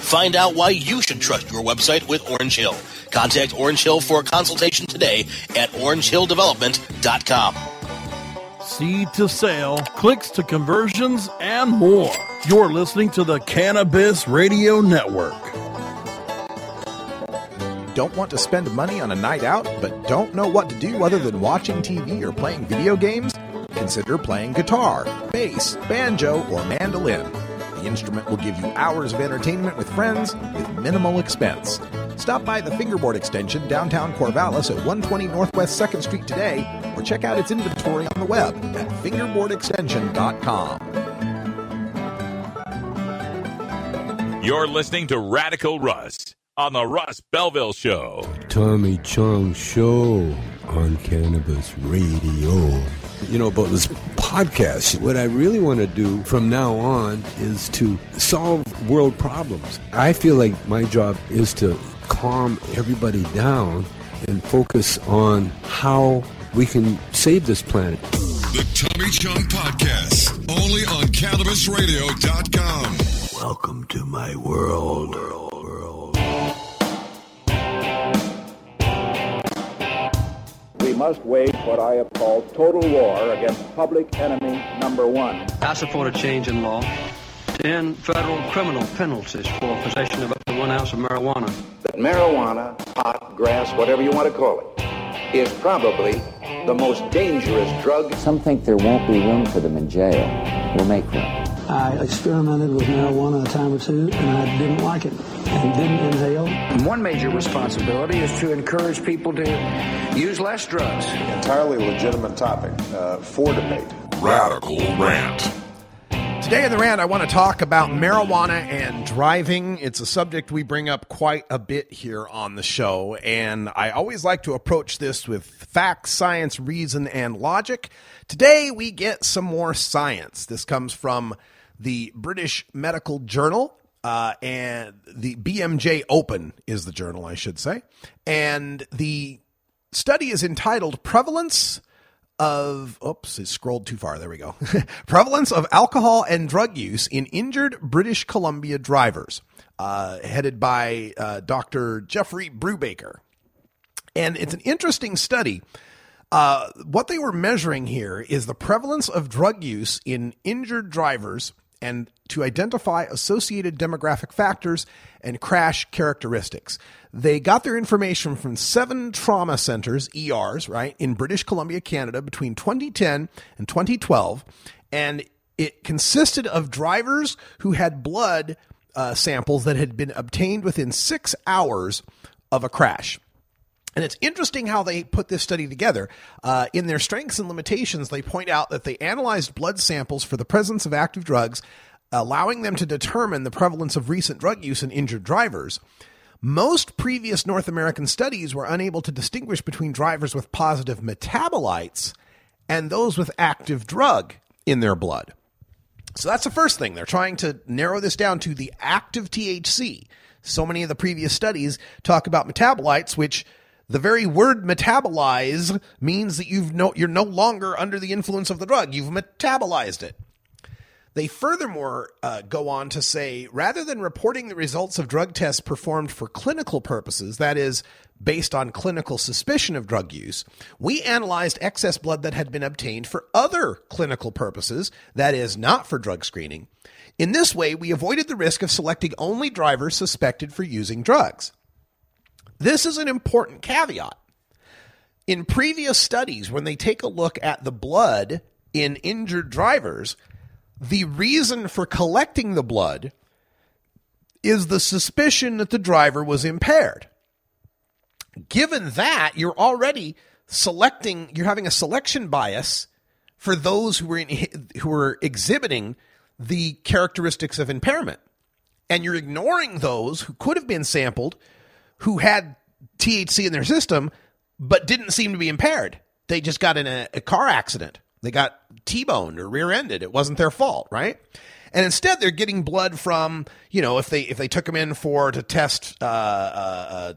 Find out why you should trust your website with Orange Hill. Contact Orange Hill for a consultation today at orangehilldevelopment.com. Seed to sale, clicks to conversions, and more. You're listening to the Cannabis Radio Network. Don't want to spend money on a night out, but don't know what to do other than watching TV or playing video games? Consider playing guitar, bass, banjo, or mandolin. The instrument will give you hours of entertainment with friends with minimal expense. Stop by the Fingerboard Extension downtown Corvallis at 120 Northwest 2nd Street today or check out its inventory on the web at fingerboardextension.com. You're listening to Radical Russ on the Russ Belville Show. Tommy Chong Show on Cannabis Radio. You know, about this podcast, what I really want to do from now on is to solve world problems. I feel like my job is to calm everybody down and focus on how we can save this planet. The Tommy Chong Podcast, only on CannabisRadio.com. Welcome to my world. We must wage what I have called total war against public enemy number one. I support a change in law to end federal criminal penalties for possession of up to one ounce of marijuana. That marijuana, pot, grass, whatever you want to call it, is probably the most dangerous drug. Some think there won't be room for them in jail. We'll make room. I experimented with marijuana a time or two, and I didn't like it and didn't inhale. One major responsibility is to encourage people to use less drugs. Entirely legitimate topic uh, for debate. Radical Rant. Today in the rant, I want to talk about marijuana and driving. It's a subject we bring up quite a bit here on the show, and I always like to approach this with facts, science, reason, and logic. Today, we get some more science. This comes from the British Medical Journal, uh, and the BMJ Open is the journal, I should say. And the study is entitled Prevalence of oops, it scrolled too far. There we go. Prevalence of alcohol and drug use in injured British Columbia drivers, uh, headed by uh, Dr. Jeffrey Brubacher. And it's an interesting study. Uh, what they were measuring here is the prevalence of drug use in injured drivers and to identify associated demographic factors and crash characteristics. They got their information from seven trauma centers, ERs, right, in British Columbia, Canada, between 2010 and 2012. And it consisted of drivers who had blood uh, samples that had been obtained within six hours of a crash. And it's interesting how they put this study together. Uh, in their strengths and limitations, they point out that they analyzed blood samples for the presence of active drugs, allowing them to determine the prevalence of recent drug use in injured drivers. Most previous North American studies were unable to distinguish between drivers with positive metabolites and those with active drug in their blood. So that's the first thing. They're trying to narrow this down to the active THC. So many of the previous studies talk about metabolites, which the very word metabolize means that you've no, you're no longer under the influence of the drug. You've metabolized it. They furthermore uh, go on to say rather than reporting the results of drug tests performed for clinical purposes, that is, based on clinical suspicion of drug use, we analyzed excess blood that had been obtained for other clinical purposes, that is, not for drug screening. In this way, we avoided the risk of selecting only drivers suspected for using drugs. This is an important caveat. In previous studies, when they take a look at the blood in injured drivers, the reason for collecting the blood is the suspicion that the driver was impaired. Given that, you're already selecting, you're having a selection bias for those who are in, who are exhibiting the characteristics of impairment. And you're ignoring those who could have been sampled who had THC in their system but didn't seem to be impaired. They just got in a, a car accident. They got T-boned or rear-ended. It wasn't their fault, right? And instead, they're getting blood from you know if they if they took them in for to test uh, uh, uh,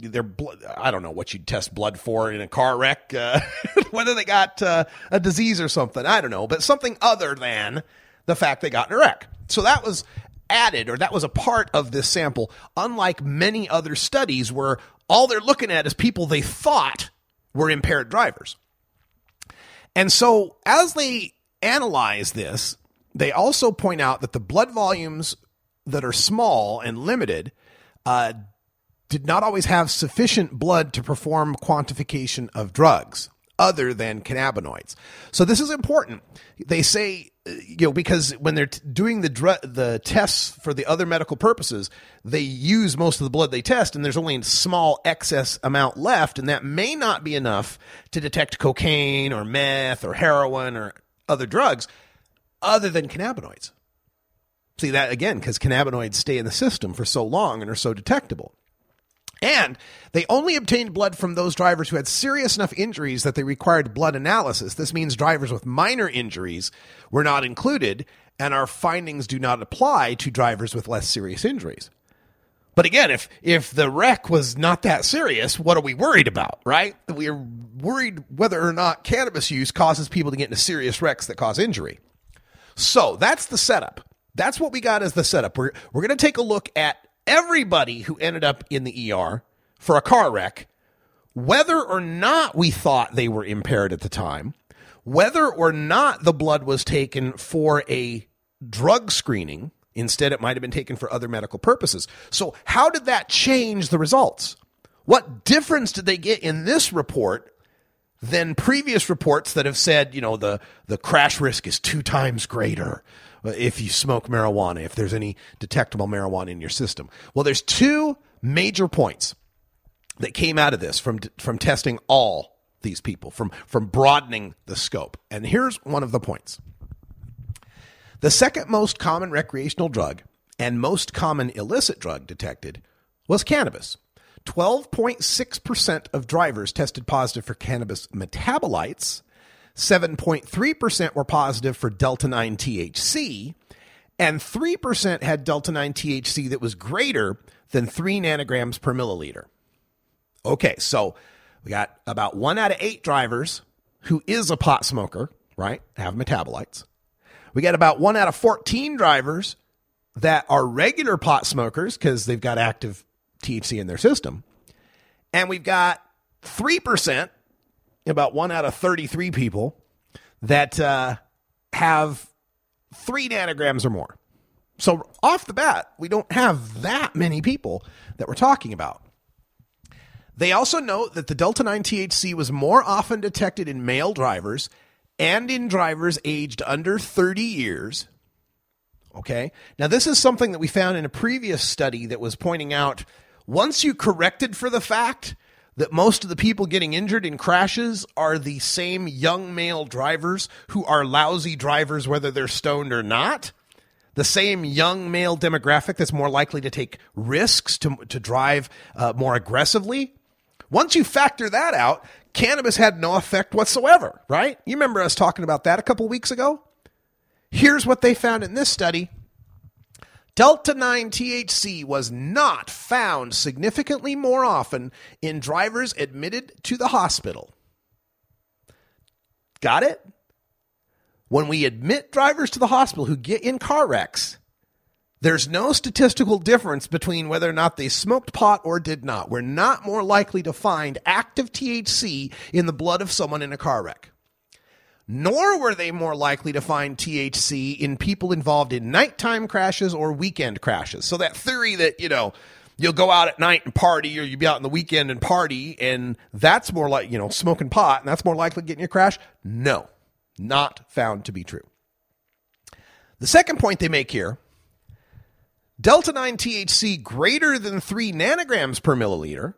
their blood. I don't know what you'd test blood for in a car wreck, uh, whether they got uh, a disease or something. I don't know, but something other than the fact they got in a wreck. So that was added, or that was a part of this sample. Unlike many other studies where all they're looking at is people they thought were impaired drivers. And so as they analyze this, they also point out that the blood volumes that are small and limited uh, did not always have sufficient blood to perform quantification of drugs other than cannabinoids. So this is important. They say uh, you know because when they're t- doing the dr- the tests for the other medical purposes, they use most of the blood they test and there's only a small excess amount left and that may not be enough to detect cocaine or meth or heroin or other drugs other than cannabinoids. See that again because cannabinoids stay in the system for so long and are so detectable. And they only obtained blood from those drivers who had serious enough injuries that they required blood analysis. This means drivers with minor injuries were not included, and our findings do not apply to drivers with less serious injuries. But again, if if the wreck was not that serious, what are we worried about, right? We are worried whether or not cannabis use causes people to get into serious wrecks that cause injury. So that's the setup. That's what we got as the setup. We're we're going to take a look at everybody who ended up in the ER for a car wreck, whether or not we thought they were impaired at the time, whether or not the blood was taken for a drug screening. Instead, it might have been taken for other medical purposes. So, how did that change the results? What difference did they get in this report than previous reports that have said, you know, the, the crash risk is two times greater Uh, if you smoke marijuana, if there's any detectable marijuana in your system. Well, there's two major points that came out of this from from testing all these people, from from broadening the scope. And here's one of the points. The second most common recreational drug and most common illicit drug detected was cannabis. 12.6% of drivers tested positive for cannabis metabolites, 7.3% were positive for delta 9 THC, and 3% had delta 9 THC that was greater than 3 nanograms per milliliter. Okay, so we got about one out of eight drivers who is a pot smoker, right? Have metabolites. We got about one out of 14 drivers that are regular pot smokers because they've got active THC in their system. And we've got 3% about one out of 33 people that uh, have three nanograms or more. So, off the bat, we don't have that many people that we're talking about. They also note that the Delta 9 THC was more often detected in male drivers and in drivers aged under 30 years. Okay. Now, this is something that we found in a previous study that was pointing out once you corrected for the fact that most of the people getting injured in crashes are the same young male drivers who are lousy drivers, whether they're stoned or not. The same young male demographic that's more likely to take risks to, to drive uh, more aggressively. Once you factor that out, cannabis had no effect whatsoever, right? You remember us talking about that a couple weeks ago? Here's what they found in this study Delta 9 THC was not found significantly more often in drivers admitted to the hospital. Got it? when we admit drivers to the hospital who get in car wrecks, there's no statistical difference between whether or not they smoked pot or did not. We're not more likely to find active THC in the blood of someone in a car wreck. Nor were they more likely to find THC in people involved in nighttime crashes or weekend crashes. So that theory that, you know, you'll go out at night and party or you'll be out in the weekend and party and that's more like, you know, smoking pot and that's more likely to get in your crash. No, not found to be true. The second point they make here Delta 9 THC greater than 3 nanograms per milliliter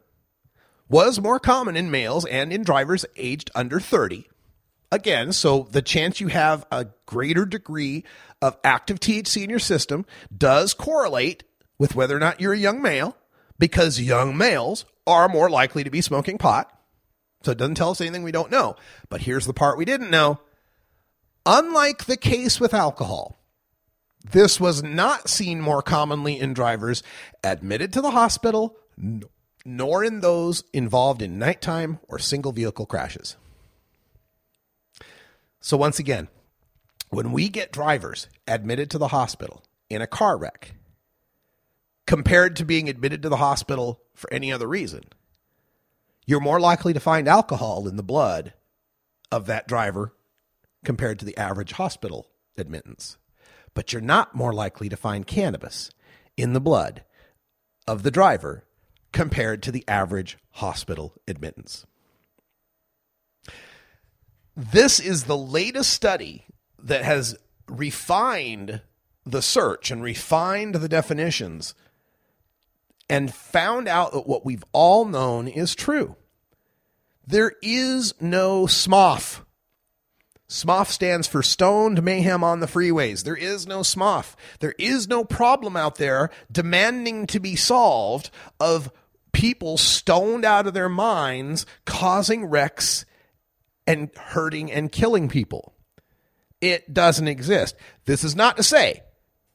was more common in males and in drivers aged under 30. Again, so the chance you have a greater degree of active THC in your system does correlate with whether or not you're a young male because young males are more likely to be smoking pot. So it doesn't tell us anything we don't know. But here's the part we didn't know. Unlike the case with alcohol, this was not seen more commonly in drivers admitted to the hospital, nor in those involved in nighttime or single vehicle crashes. So, once again, when we get drivers admitted to the hospital in a car wreck, compared to being admitted to the hospital for any other reason, you're more likely to find alcohol in the blood of that driver compared to the average hospital admittance but you're not more likely to find cannabis in the blood of the driver compared to the average hospital admittance. This is the latest study that has refined the search and refined the definitions and found out that what we've all known is true. There is no SMOF SMOF stands for Stoned Mayhem on the Freeways. There is no SMOF. There is no problem out there demanding to be solved of people stoned out of their minds causing wrecks and hurting and killing people. It doesn't exist. This is not to say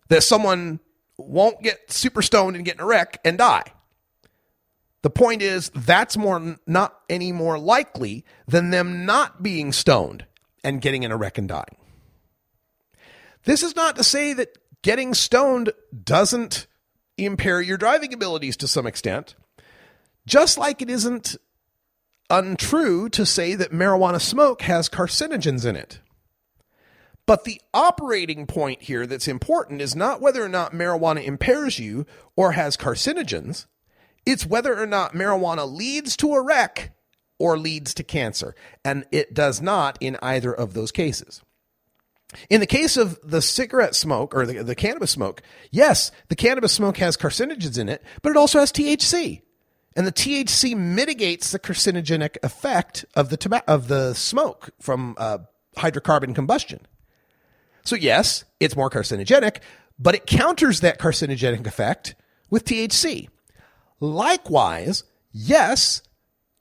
that someone won't get super stoned and get in a wreck and die. The point is that's more not any more likely than them not being stoned and getting in a wreck and dying. This is not to say that getting stoned doesn't impair your driving abilities to some extent, just like it isn't untrue to say that marijuana smoke has carcinogens in it. But the operating point here that's important is not whether or not marijuana impairs you or has carcinogens, it's whether or not marijuana leads to a wreck or leads to cancer. And it does not in either of those cases. In the case of the cigarette smoke or the, the cannabis smoke, yes, the cannabis smoke has carcinogens in it, but it also has THC. And the THC mitigates the carcinogenic effect of the of the smoke from uh, hydrocarbon combustion. So yes, it's more carcinogenic, but it counters that carcinogenic effect with THC. Likewise, yes,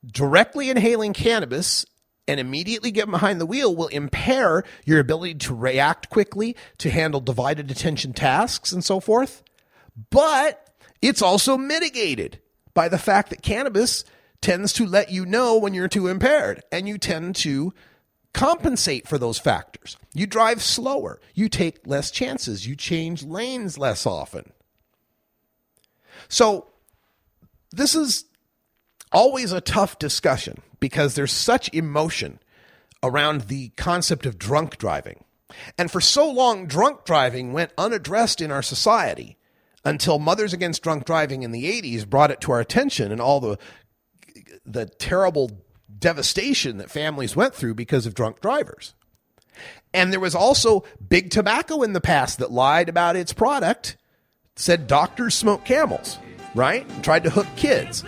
directly inhaling cannabis and immediately get behind the wheel will impair your ability to react quickly, to handle divided attention tasks, and so forth. But it's also mitigated by the fact that cannabis tends to let you know when you're too impaired, and you tend to compensate for those factors. You drive slower, you take less chances, you change lanes less often. So, this is always a tough discussion because there's such emotion around the concept of drunk driving. And for so long, drunk driving went unaddressed in our society until Mothers Against Drunk Driving in the 80s brought it to our attention and all the, the terrible devastation that families went through because of drunk drivers. And there was also big tobacco in the past that lied about its product, said doctors smoke camels, right? And tried to hook kids.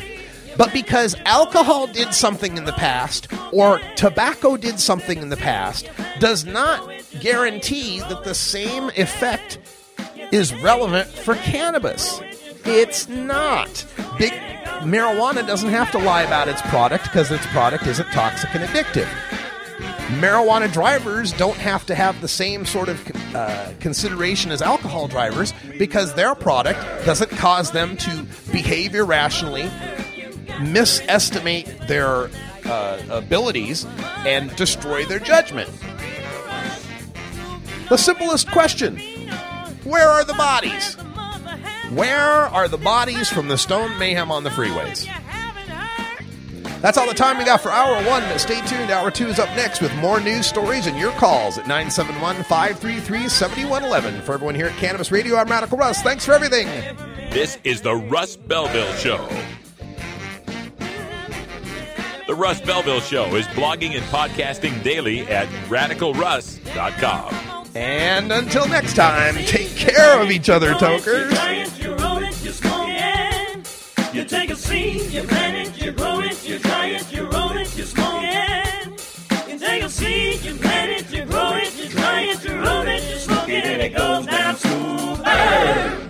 But because alcohol did something in the past or tobacco did something in the past does not guarantee that the same effect is relevant for cannabis. It's not. Big marijuana doesn't have to lie about its product because its product isn't toxic and addictive. Marijuana drivers don't have to have the same sort of uh, consideration as alcohol drivers because their product doesn't cause them to behave irrationally misestimate their uh, abilities and destroy their judgment. The simplest question Where are the bodies? Where are the bodies from the Stone Mayhem on the freeways? That's all the time we got for hour one, but stay tuned. Hour two is up next with more news stories and your calls at 971 533 7111. For everyone here at Cannabis Radio, I'm Radical Russ. Thanks for everything. This is the Russ Belville Show. The Russ Belville Show is blogging and podcasting daily at radicalruss.com. And until next time, take care of each other, tokers. You roll it, you smoke it. You take a seed, you plant it, you grow it, you dry it, you roll it, you smoke it. You take a seed, you plant it, you grow it, you dry it, you roll it, you smoke it, and it goes down.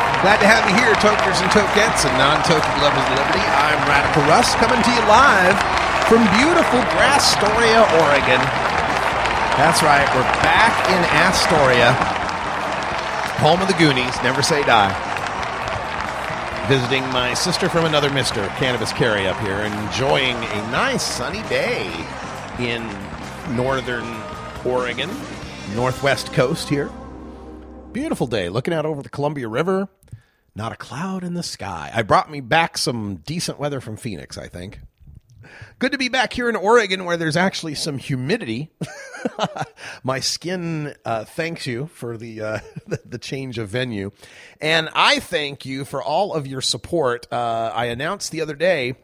Glad to have you here, tokers and tokettes and non-token lovers of liberty. I'm Radical Russ, coming to you live from beautiful Astoria, Oregon. That's right, we're back in Astoria, home of the Goonies. Never say die. Visiting my sister from another Mister, Cannabis Carry up here, enjoying a nice sunny day in northern Oregon, northwest coast here. Beautiful day, looking out over the Columbia River. Not a cloud in the sky. I brought me back some decent weather from Phoenix, I think. Good to be back here in Oregon where there's actually some humidity. My skin uh, thanks you for the, uh, the change of venue. And I thank you for all of your support. Uh, I announced the other day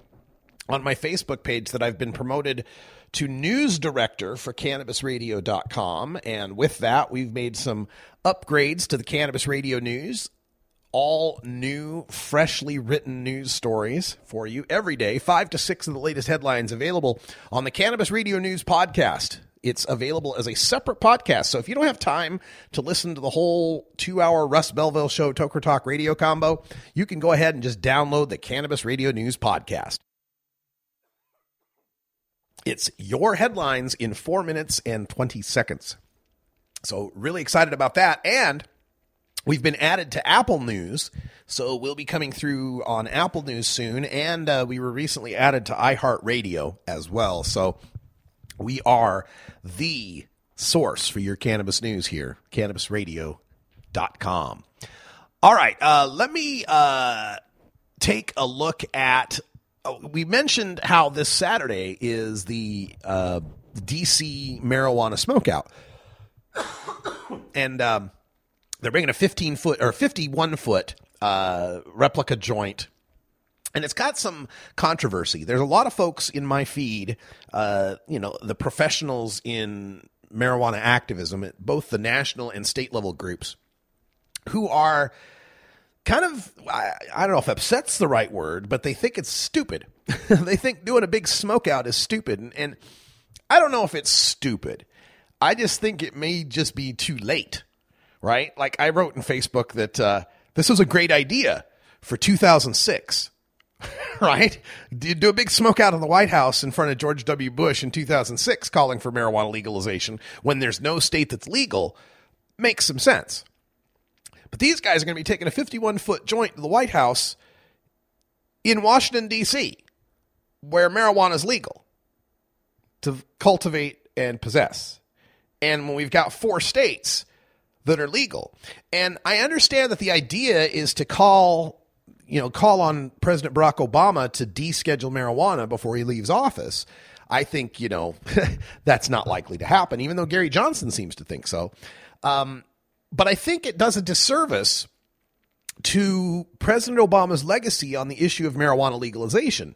on my Facebook page that I've been promoted to news director for cannabisradio.com. And with that, we've made some upgrades to the Cannabis Radio News all new, freshly written news stories for you every day. Five to six of the latest headlines available on the Cannabis Radio News podcast. It's available as a separate podcast. So if you don't have time to listen to the whole two hour Russ Belville Show Toker Talk radio combo, you can go ahead and just download the Cannabis Radio News podcast. It's your headlines in four minutes and 20 seconds. So, really excited about that. And We've been added to Apple News, so we'll be coming through on Apple News soon, and uh, we were recently added to iHeartRadio as well. So we are the source for your cannabis news here, cannabisradio.com. All right, uh, let me uh, take a look at. Oh, we mentioned how this Saturday is the uh, DC marijuana smokeout, and um, they're bringing a 15 foot or 51 foot uh, replica joint and it's got some controversy. There's a lot of folks in my feed, uh, you know, the professionals in marijuana activism at both the national and state level groups, who are kind of, I, I don't know if upset's the right word, but they think it's stupid. they think doing a big smoke out is stupid. And, and I don't know if it's stupid. I just think it may just be too late, right? Like I wrote in Facebook that uh, this was a great idea for 2006, right? Do a big smoke out of the White House in front of George W. Bush in 2006 calling for marijuana legalization when there's no state that's legal makes some sense. But these guys are going to be taking a 51 foot joint to the White House in Washington, D.C., where marijuana is legal to cultivate and possess. And when we've got four states that are legal. And I understand that the idea is to call, you know, call on President Barack Obama to deschedule marijuana before he leaves office. I think, you know, that's not likely to happen, even though Gary Johnson seems to think so. Um, but I think it does a disservice to President Obama's legacy on the issue of marijuana legalization.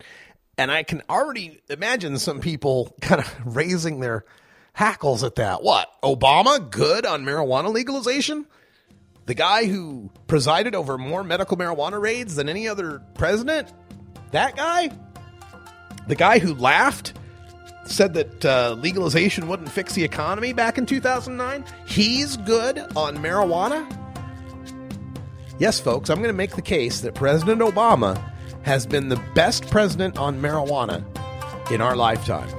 And I can already imagine some people kind of raising their hackles at that. What? Obama good on marijuana legalization? The guy who presided over more medical marijuana raids than any other president? That guy? The guy who laughed, said that uh, legalization wouldn't fix the economy back in 2009? He's good on marijuana? Yes, folks, I'm going to make the case that President Obama has been the best president on marijuana in our lifetime.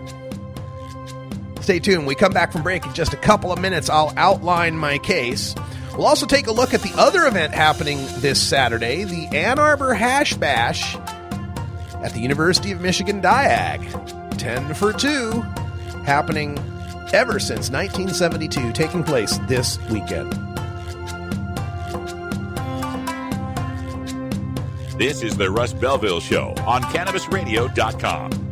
Stay tuned. We come back from break in just a couple of minutes. I'll outline my case. We'll also take a look at the other event happening this Saturday, the Ann Arbor Hash Bash at the University of Michigan Diag. 10 for 2, happening ever since 1972, taking place this weekend. This is the Russ Belville Show on CannabisRadio.com.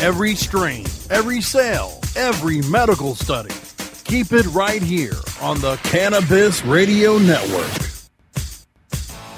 Every strain, every sale, every medical study. Keep it right here on the Cannabis Radio Network.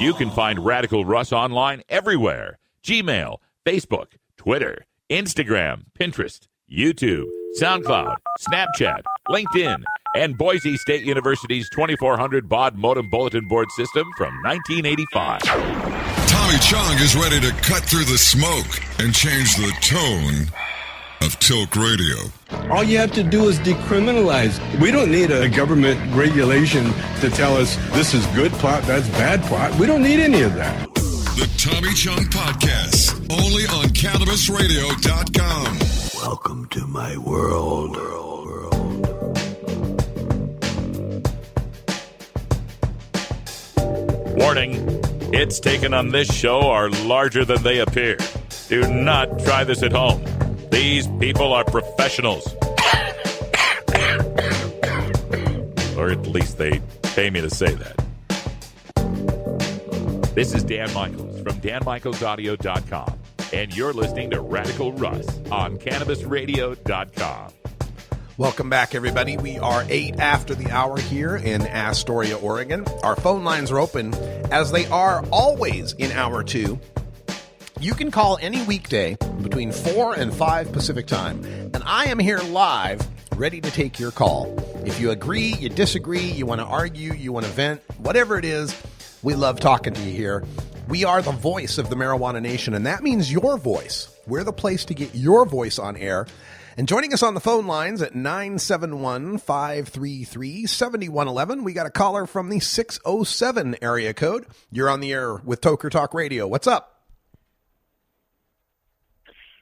You can find Radical Russ online everywhere Gmail, Facebook, Twitter, Instagram, Pinterest, YouTube, SoundCloud, Snapchat, LinkedIn, and Boise State University's 2400 baud modem bulletin board system from 1985. Tommy Chong is ready to cut through the smoke and change the tone of Tilk Radio. All you have to do is decriminalize. We don't need a government regulation to tell us this is good pot, that's bad pot. We don't need any of that. The Tommy Chong Podcast, only on CannabisRadio.com. Welcome to my world. Warning hits taken on this show are larger than they appear. Do not try this at home. These people are professionals. or at least they pay me to say that. This is Dan Michaels from danmichaelsaudio.com, and you're listening to Radical Russ on CannabisRadio.com. Welcome back, everybody. We are eight after the hour here in Astoria, Oregon. Our phone lines are open, as they are always in hour two. You can call any weekday between 4 and 5 Pacific time, and I am here live, ready to take your call. If you agree, you disagree, you want to argue, you want to vent, whatever it is, we love talking to you here. We are the voice of the marijuana nation, and that means your voice. We're the place to get your voice on air. And joining us on the phone lines at 971 533 7111, we got a caller from the 607 area code. You're on the air with Toker Talk Radio. What's up?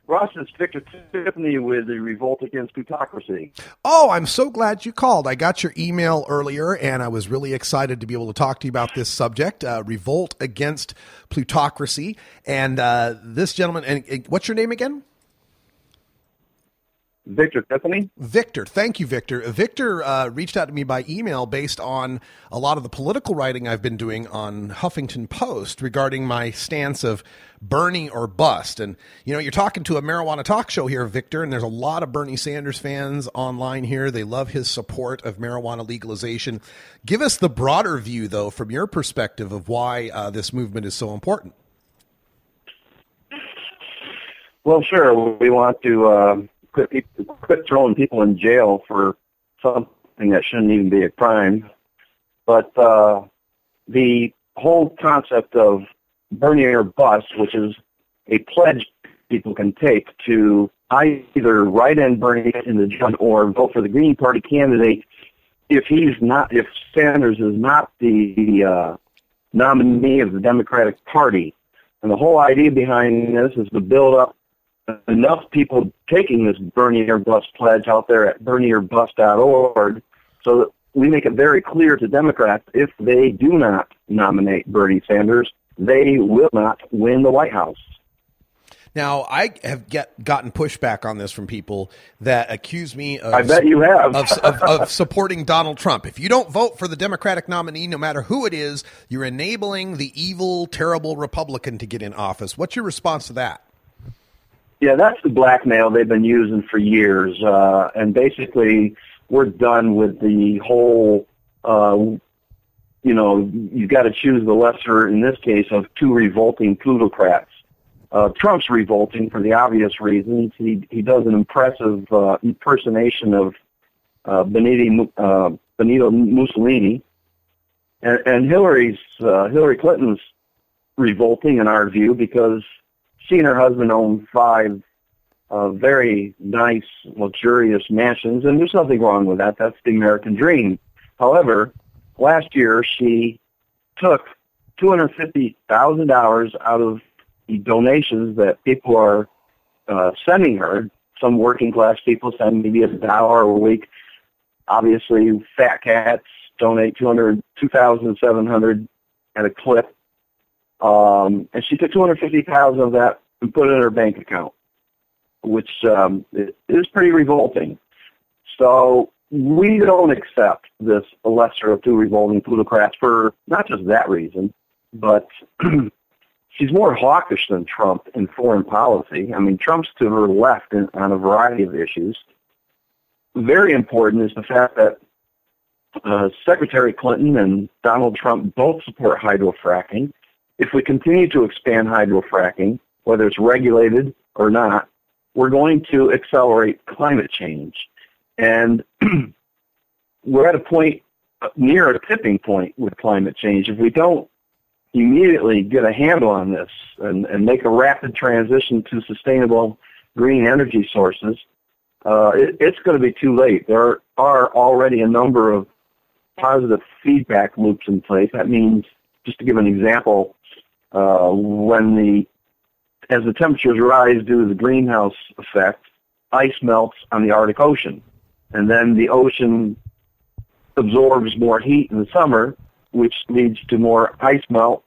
Ross, it's Victor Tiffany with the Revolt Against Plutocracy. Oh, I'm so glad you called. I got your email earlier, and I was really excited to be able to talk to you about this subject uh, Revolt Against Plutocracy. And uh, this gentleman, and, and what's your name again? Victor Tiffany. Victor, thank you, Victor. Victor uh, reached out to me by email based on a lot of the political writing I've been doing on Huffington Post regarding my stance of Bernie or bust. And you know, you're talking to a marijuana talk show here, Victor, and there's a lot of Bernie Sanders fans online here. They love his support of marijuana legalization. Give us the broader view, though, from your perspective of why uh, this movement is so important. Well, sure. We want to. Uh quit, people, throwing people in jail for something that shouldn't even be a crime. But uh, the whole concept of Bernie or bust, which is a pledge people can take to either write in Bernie in the jail or vote for the Green Party candidate if he's not, if Sanders is not the uh, nominee of the Democratic Party. And the whole idea behind this is to build up enough people taking this Bernie or Bust pledge out there at bernieorbust.org so that we make it very clear to Democrats if they do not nominate Bernie Sanders, they will not win the White House. Now, I have get, gotten pushback on this from people that accuse me of. I bet you have. of, of, of, supporting Donald Trump. If you don't vote for the Democratic nominee, no matter who it is, you're enabling the evil, terrible Republican to get in office. What's your response to that? Yeah, that's the blackmail they've been using for years. Uh, and basically, we're done with the whole, uh, you know, you've got to choose the lesser, in this case, of two revolting plutocrats. Uh, Trump's revolting for the obvious reasons. He he does an impressive uh, impersonation of uh, Benito, uh, Benito Mussolini, and, and Hillary's uh, Hillary Clinton's revolting in our view because she and her husband own five uh, very nice, luxurious mansions, and there's nothing wrong with that. That's the American dream. However, last year she took $250,000 out of the donations that people are uh, sending her. Some working class people send maybe a dollar a week. Obviously, fat cats donate 200, 2,700 at a clip. Um, and she took 250000 of that and put it in her bank account, which um, is pretty revolting. So we don't accept this lesser of two revolting plutocrats for not just that reason, but she's more hawkish than Trump in foreign policy. I mean, Trump's to her left in, on a variety of issues. Very important is the fact that uh, Secretary Clinton and Donald Trump both support hydrofracking if we continue to expand hydrofracking, whether it's regulated or not, we're going to accelerate climate change. And we're at a point near a tipping point with climate change. If we don't immediately get a handle on this and, and make a rapid transition to sustainable green energy sources, uh, it, it's going to be too late. There are already a number of positive feedback loops in place. That means, just to give an example, uh, when the as the temperatures rise due to the greenhouse effect, ice melts on the Arctic Ocean, and then the ocean absorbs more heat in the summer, which leads to more ice melt,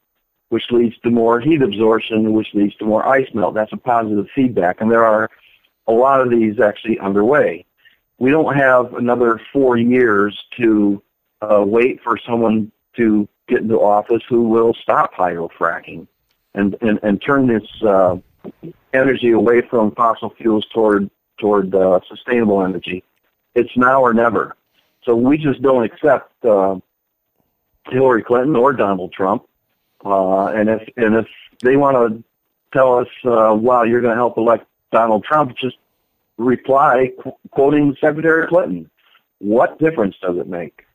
which leads to more heat absorption, which leads to more ice melt. That's a positive feedback, and there are a lot of these actually underway. We don't have another four years to uh, wait for someone to get into office who will stop hydrofracking and, and, and turn this uh, energy away from fossil fuels toward toward uh, sustainable energy. It's now or never. So we just don't accept uh, Hillary Clinton or Donald Trump. Uh, and if and if they want to tell us, uh, "Wow, you're going to help elect Donald Trump," just reply qu- quoting Secretary Clinton. What difference does it make?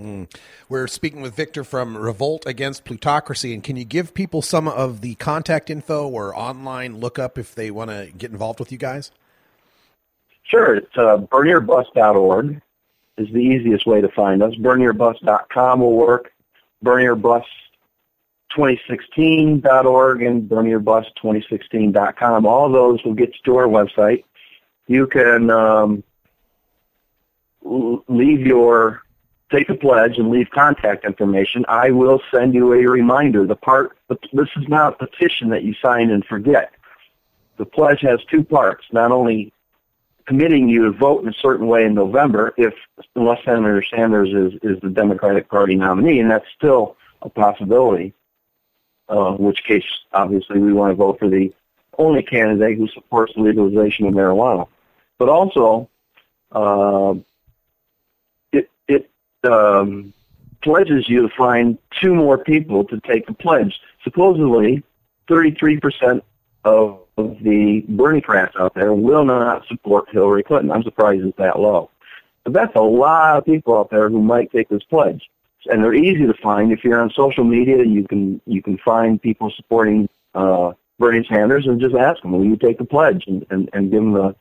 Mm. We're speaking with Victor from Revolt Against Plutocracy. And can you give people some of the contact info or online lookup if they want to get involved with you guys? Sure. It's uh, bernieorbust.org is the easiest way to find us. Bernieorbust.com will work. Bernieorbust 2016.org and BernieOrBust2016.com. All those will get you to our website. You can um, leave your take a pledge and leave contact information. I will send you a reminder. The part this is not a petition that you sign and forget. The pledge has two parts. Not only committing you to vote in a certain way in November, if unless Senator Sanders is, is the Democratic Party nominee, and that's still a possibility. Uh, in which case, obviously, we want to vote for the only candidate who supports legalization of marijuana. But also, uh, um, pledges you to find two more people to take the pledge. Supposedly, 33% of the Bernie Berniecrats out there will not support Hillary Clinton. I'm surprised it's that low. But that's a lot of people out there who might take this pledge. And they're easy to find. If you're on social media, you can you can find people supporting uh, Bernie Sanders and just ask them, will you take the pledge? And, and, and give them the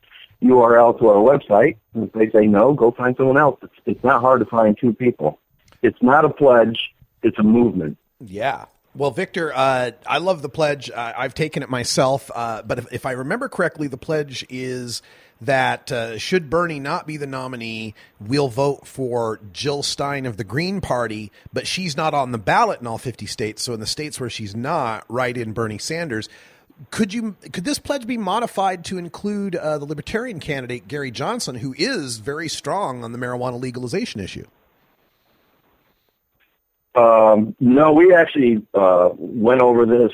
URL to our website. And if they say no, go find someone else. It's, it's not hard to find two people. It's not a pledge. It's a movement. Yeah. Well, Victor, uh, I love the pledge. Uh, I've taken it myself. Uh, but if, if, I remember correctly, the pledge is that uh, should Bernie not be the nominee, we'll vote for Jill Stein of the Green Party, but she's not on the ballot in all 50 states. So in the states where she's not, write in Bernie Sanders. Could you could this pledge be modified to include uh, the Libertarian candidate Gary Johnson, who is very strong on the marijuana legalization issue? Um, no, we actually uh, went over this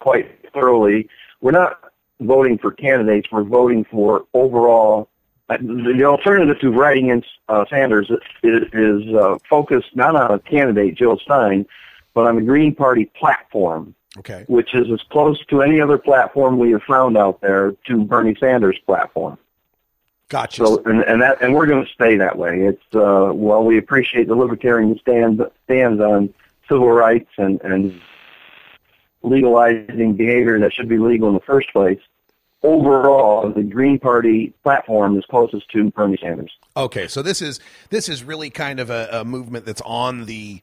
quite thoroughly. We're not voting for candidates. We're voting for overall. Uh, the alternative to writing in uh, Sanders is, is uh, focused not on a candidate, Jill Stein, but on the Green Party platform. Okay. Which is as close to any other platform we have found out there to Bernie Sanders' platform. Gotcha. So, and, and that, and we're going to stay that way. It's uh, well, we appreciate the libertarian stand stands on civil rights and and legalizing behavior that should be legal in the first place. Overall, the Green Party platform is closest to Bernie Sanders. Okay, so this is this is really kind of a, a movement that's on the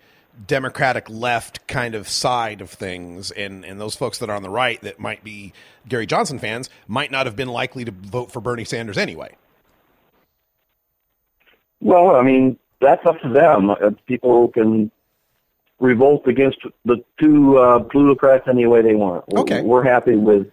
Democratic left kind of side of things, and and those folks that are on the right that might be Gary Johnson fans might not have been likely to vote for Bernie Sanders anyway. Well, I mean, that's up to them. Uh, people can revolt against the two uh, plutocrats any way they want. Okay. We're happy with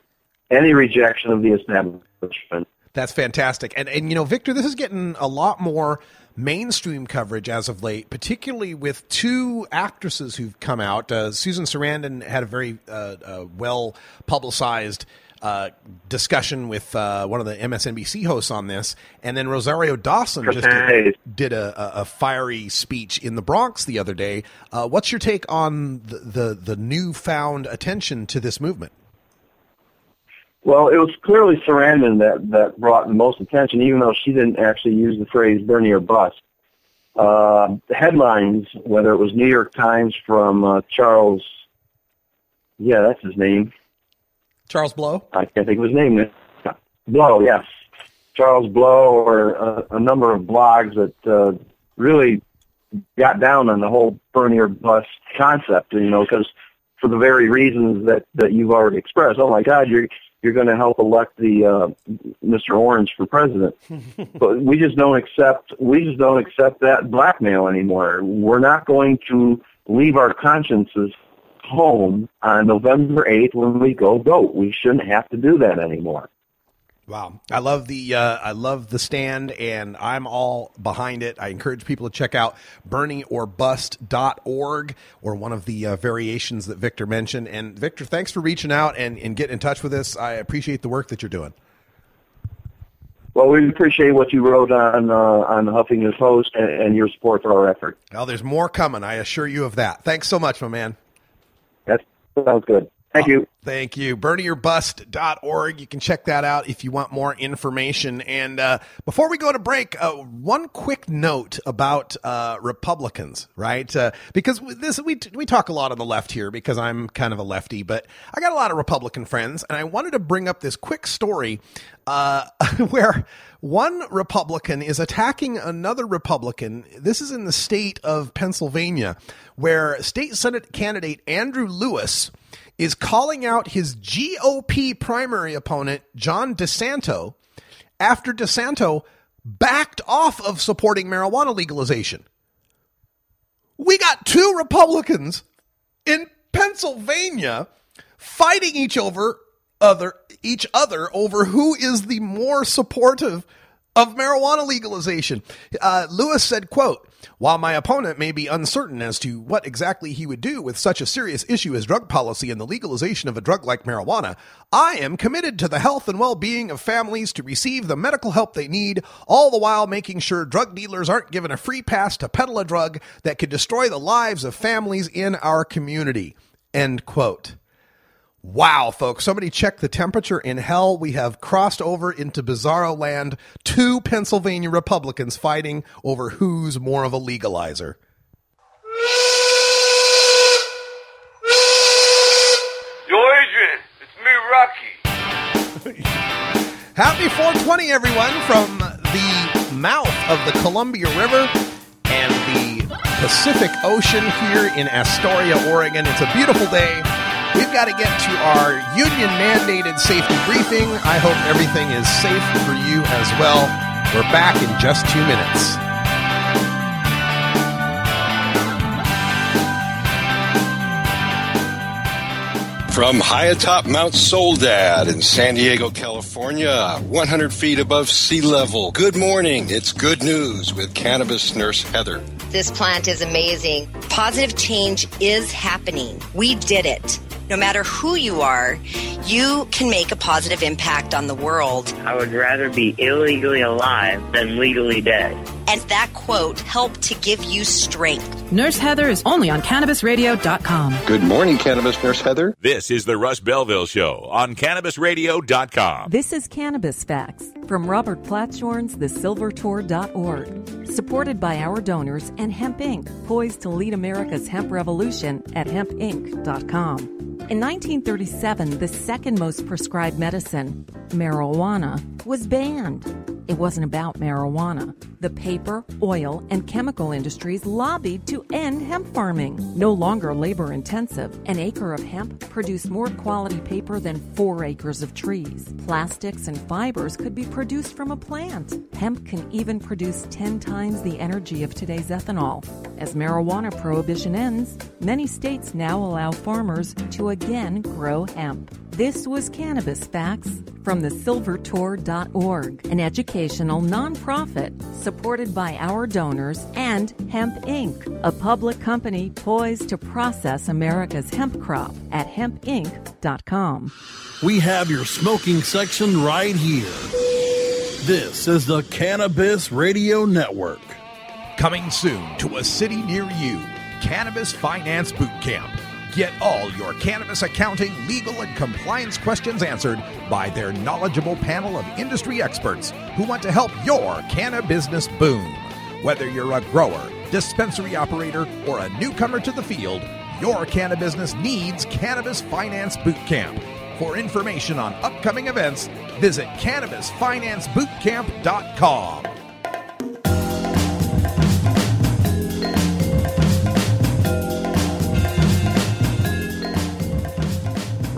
any rejection of the establishment. That's fantastic. And and you know, Victor, this is getting a lot more mainstream coverage as of late, particularly with two actresses who've come out. Uh, Susan Sarandon had a very uh, uh, well publicized uh, discussion with uh, one of the MSNBC hosts on this, and then Rosario Dawson just did, did a, a, fiery speech in the Bronx the other day. Uh, what's your take on the, the the newfound attention to this movement? Well, it was clearly Sarandon that that brought the most attention, even though she didn't actually use the phrase "Bernie or bust." Uh, the headlines, whether it was New York Times from uh, Charles, yeah, that's his name, Charles Blow? I can't think of his name. Blow, yes. Charles Blow or a, a number of blogs that uh, really got down on the whole Bernie or bust concept, you know, because for the very reasons that, that you've already expressed. Oh my God, you're you're going to help elect the uh, Mr. Orange for president, but we just don't accept we just don't accept that blackmail anymore. We're not going to leave our consciences home on November 8th when we go vote. We shouldn't have to do that anymore. Wow, I love the uh, I love the stand, and I'm all behind it. I encourage people to check out BernieOrBust.org or one of the uh, variations that Victor mentioned. And Victor, thanks for reaching out and, and getting in touch with us. I appreciate the work that you're doing. Well, we appreciate what you wrote on uh, on Huffington Post and, and your support for our effort. Well, there's more coming. I assure you of that. Thanks so much, my man. That sounds good. Thank you. Thank you. BernieOrBust.org. You can check that out if you want more information. And uh, before we go to break, uh, one quick note about uh, Republicans, right? Uh, because this we we talk a lot on the left here because I'm kind of a lefty, but I got a lot of Republican friends, and I wanted to bring up this quick story uh, where one Republican is attacking another Republican. This is in the state of Pennsylvania, where state Senate candidate Andrew Lewis is calling out his GOP primary opponent, John DiSanto, after DiSanto backed off of supporting marijuana legalization. We got two Republicans in Pennsylvania fighting each over other each other over who is the more supportive of marijuana legalization. Uh, Lewis said, quote, while my opponent may be uncertain as to what exactly he would do with such a serious issue as drug policy and the legalization of a drug like marijuana, I am committed to the health and well being of families to receive the medical help they need, all the while making sure drug dealers aren't given a free pass to peddle a drug that could destroy the lives of families in our community. End quote. Wow, folks, somebody check the temperature in hell. We have crossed over into bizarro land. Two Pennsylvania Republicans fighting over who's more of a legalizer. Yo, Adrian, it's me, Rocky. Happy 420, everyone, from the mouth of the Columbia River and the Pacific Ocean here in Astoria, Oregon. It's a beautiful day. We've got to get to our union mandated safety briefing. I hope everything is safe for you as well. We're back in just two minutes. From high atop Mount Soledad in San Diego, California, 100 feet above sea level. Good morning. It's good news with cannabis nurse Heather. This plant is amazing. Positive change is happening. We did it. No matter who you are, you can make a positive impact on the world. I would rather be illegally alive than legally dead. And that quote helped to give you strength. Nurse Heather is only on CannabisRadio.com. Good morning, Cannabis Nurse Heather. This is the Russ Belville Show on CannabisRadio.com. This is Cannabis Facts from Robert Platshorn's TheSilverTour.org. Supported by our donors and Hemp Inc., poised to lead America's hemp revolution at hempinc.com. In 1937, the second most prescribed medicine, marijuana, was banned. It wasn't about marijuana. The paper, oil, and chemical industries lobbied to end hemp farming. No longer labor intensive, an acre of hemp produced more quality paper than four acres of trees. Plastics and fibers could be produced from a plant. Hemp can even produce 10 times the energy of today's ethanol. As marijuana prohibition ends, many states now allow farmers to again grow hemp. This was Cannabis Facts from thesilvertour.org, an educational nonprofit supported by our donors and Hemp Inc., a public company poised to process America's hemp crop at hempinc.com. We have your smoking section right here. This is the Cannabis Radio Network. Coming soon to a city near you, Cannabis Finance Boot Camp. Get all your cannabis accounting, legal, and compliance questions answered by their knowledgeable panel of industry experts who want to help your cannabis business boom. Whether you're a grower, dispensary operator, or a newcomer to the field, your cannabis business needs Cannabis Finance Boot Camp. For information on upcoming events, visit CannabisFinanceBootCamp.com.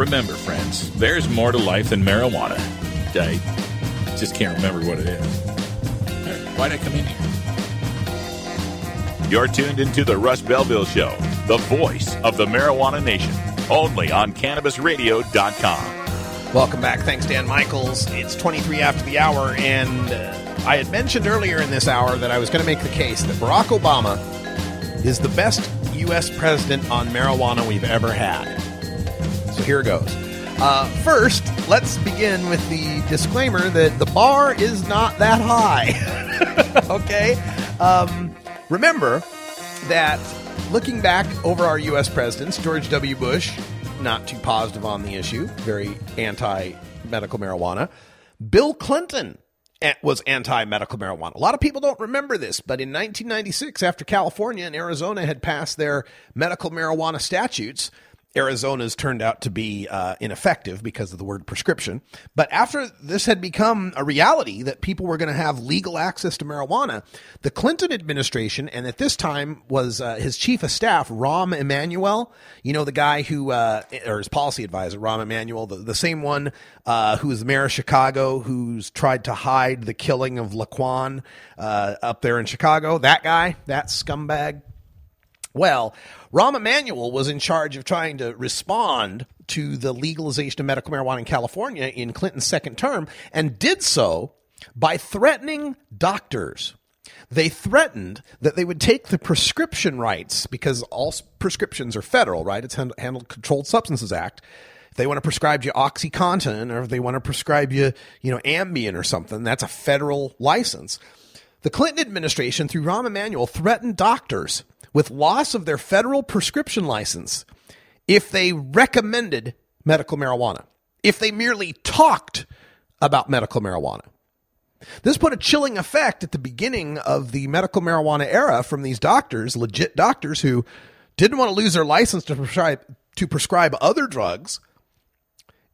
Remember, friends, there's more to life than marijuana. I just can't remember what it is. Why'd I come in here? You're tuned into the Russ Belville Show, the voice of the marijuana nation, only on CannabisRadio.com. Welcome back. Thanks, Dan Michaels. It's 23 after the hour, and uh, I had mentioned earlier in this hour that I was going to make the case that Barack Obama is the best U.S. president on marijuana we've ever had. So here goes. Uh, first, let's begin with the disclaimer that the bar is not that high. okay? Um, remember that looking back over our U.S. presidents, George W. Bush, not too positive on the issue, very anti medical marijuana. Bill Clinton was anti medical marijuana. A lot of people don't remember this, but in 1996, after California and Arizona had passed their medical marijuana statutes, Arizona's turned out to be uh, ineffective because of the word prescription. But after this had become a reality that people were going to have legal access to marijuana, the Clinton administration, and at this time was uh, his chief of staff, Rahm Emanuel, you know, the guy who, uh, or his policy advisor, Rahm Emanuel, the, the same one uh, who was the mayor of Chicago, who's tried to hide the killing of Laquan uh, up there in Chicago. That guy, that scumbag. Well, Rahm Emanuel was in charge of trying to respond to the legalization of medical marijuana in California in Clinton's second term and did so by threatening doctors. They threatened that they would take the prescription rights because all prescriptions are federal, right? It's hand- handled Controlled Substances Act. If they want to prescribe you OxyContin or if they want to prescribe you, you know, Ambien or something, that's a federal license. The Clinton administration, through Rahm Emanuel, threatened doctors with loss of their federal prescription license if they recommended medical marijuana, if they merely talked about medical marijuana. This put a chilling effect at the beginning of the medical marijuana era from these doctors, legit doctors who didn't want to lose their license to prescribe to prescribe other drugs.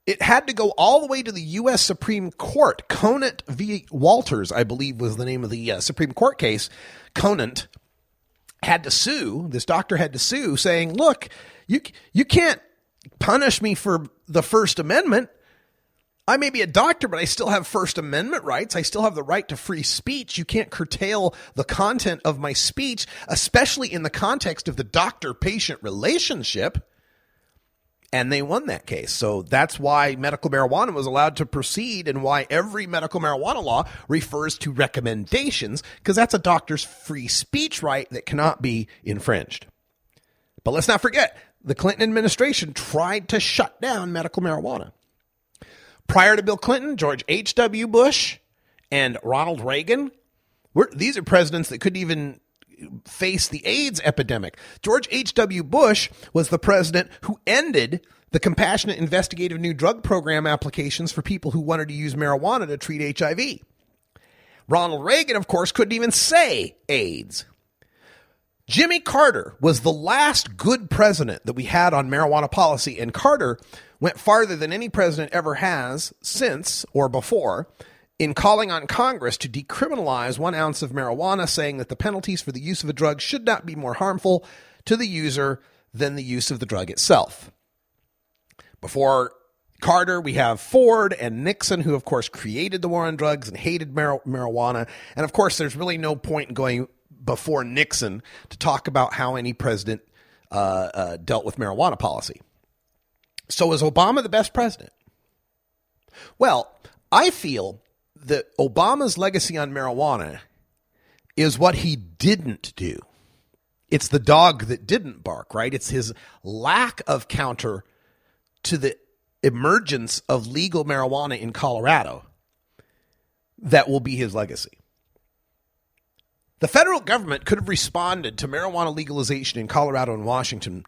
It had to go all the way to the U.S. Supreme Court. Conant v. Walters, I believe, was the name of the uh, Supreme Court case. Conant had to sue. This doctor had to sue, saying, "Look, you you can't punish me for the First Amendment. I may be a doctor, but I still have First Amendment rights. I still have the right to free speech. You can't curtail the content of my speech, especially in the context of the doctor patient relationship. And they won that case. So that's why medical marijuana was allowed to proceed and why every medical marijuana law refers to recommendations, because that's a doctor's free speech right that cannot be infringed. But let's not forget, the Clinton administration tried to shut down medical marijuana. Prior to Bill Clinton, George H.W. Bush and Ronald Reagan, were, these are presidents that couldn't even face the AIDS epidemic. George H.W. Bush was the president who ended the compassionate investigative new drug program applications for people who wanted to use marijuana to treat HIV. Ronald Reagan, of course, couldn't even say AIDS. Jimmy Carter was the last good president that we had on marijuana policy, and Carter went farther than any president ever has since or before in calling on Congress to decriminalize one ounce of marijuana, saying that the penalties for the use of a drug should not be more harmful to the user than the use of the drug itself. Before Carter, we have Ford and Nixon, who, of course, created the war on drugs and hated mar- marijuana. And, of course, there's really no point in going before Nixon to talk about how any president uh, uh, dealt with marijuana policy. So, is Obama the best president? Well, I feel that Obama's legacy on marijuana is what he didn't do. It's the dog that didn't bark, right? It's his lack of counter to the emergence of legal marijuana in Colorado that will be his legacy. The federal government could have responded to marijuana legalization in Colorado and Washington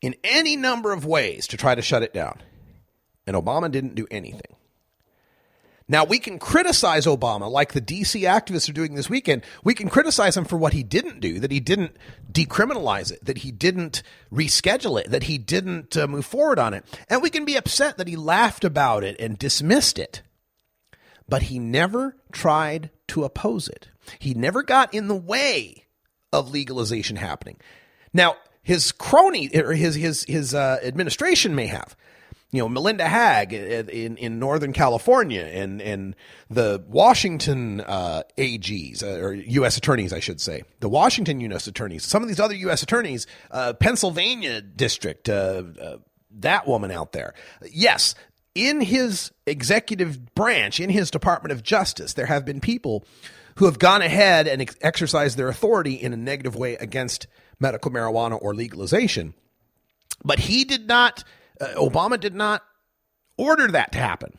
in any number of ways to try to shut it down. And Obama didn't do anything. Now, we can criticize Obama like the DC activists are doing this weekend. We can criticize him for what he didn't do, that he didn't decriminalize it, that he didn't reschedule it, that he didn't uh, move forward on it. And we can be upset that he laughed about it and dismissed it. But he never tried to oppose it. He never got in the way of legalization happening. Now, his crony or his his his uh, administration may have you know, Melinda Haag in, in Northern California and, and the Washington uh, AGs, uh, or U.S. attorneys, I should say, the Washington U.S. attorneys, some of these other U.S. attorneys, uh, Pennsylvania district, uh, uh, that woman out there. Yes, in his executive branch, in his Department of Justice, there have been people who have gone ahead and ex- exercised their authority in a negative way against medical marijuana or legalization. But he did not uh, Obama did not order that to happen.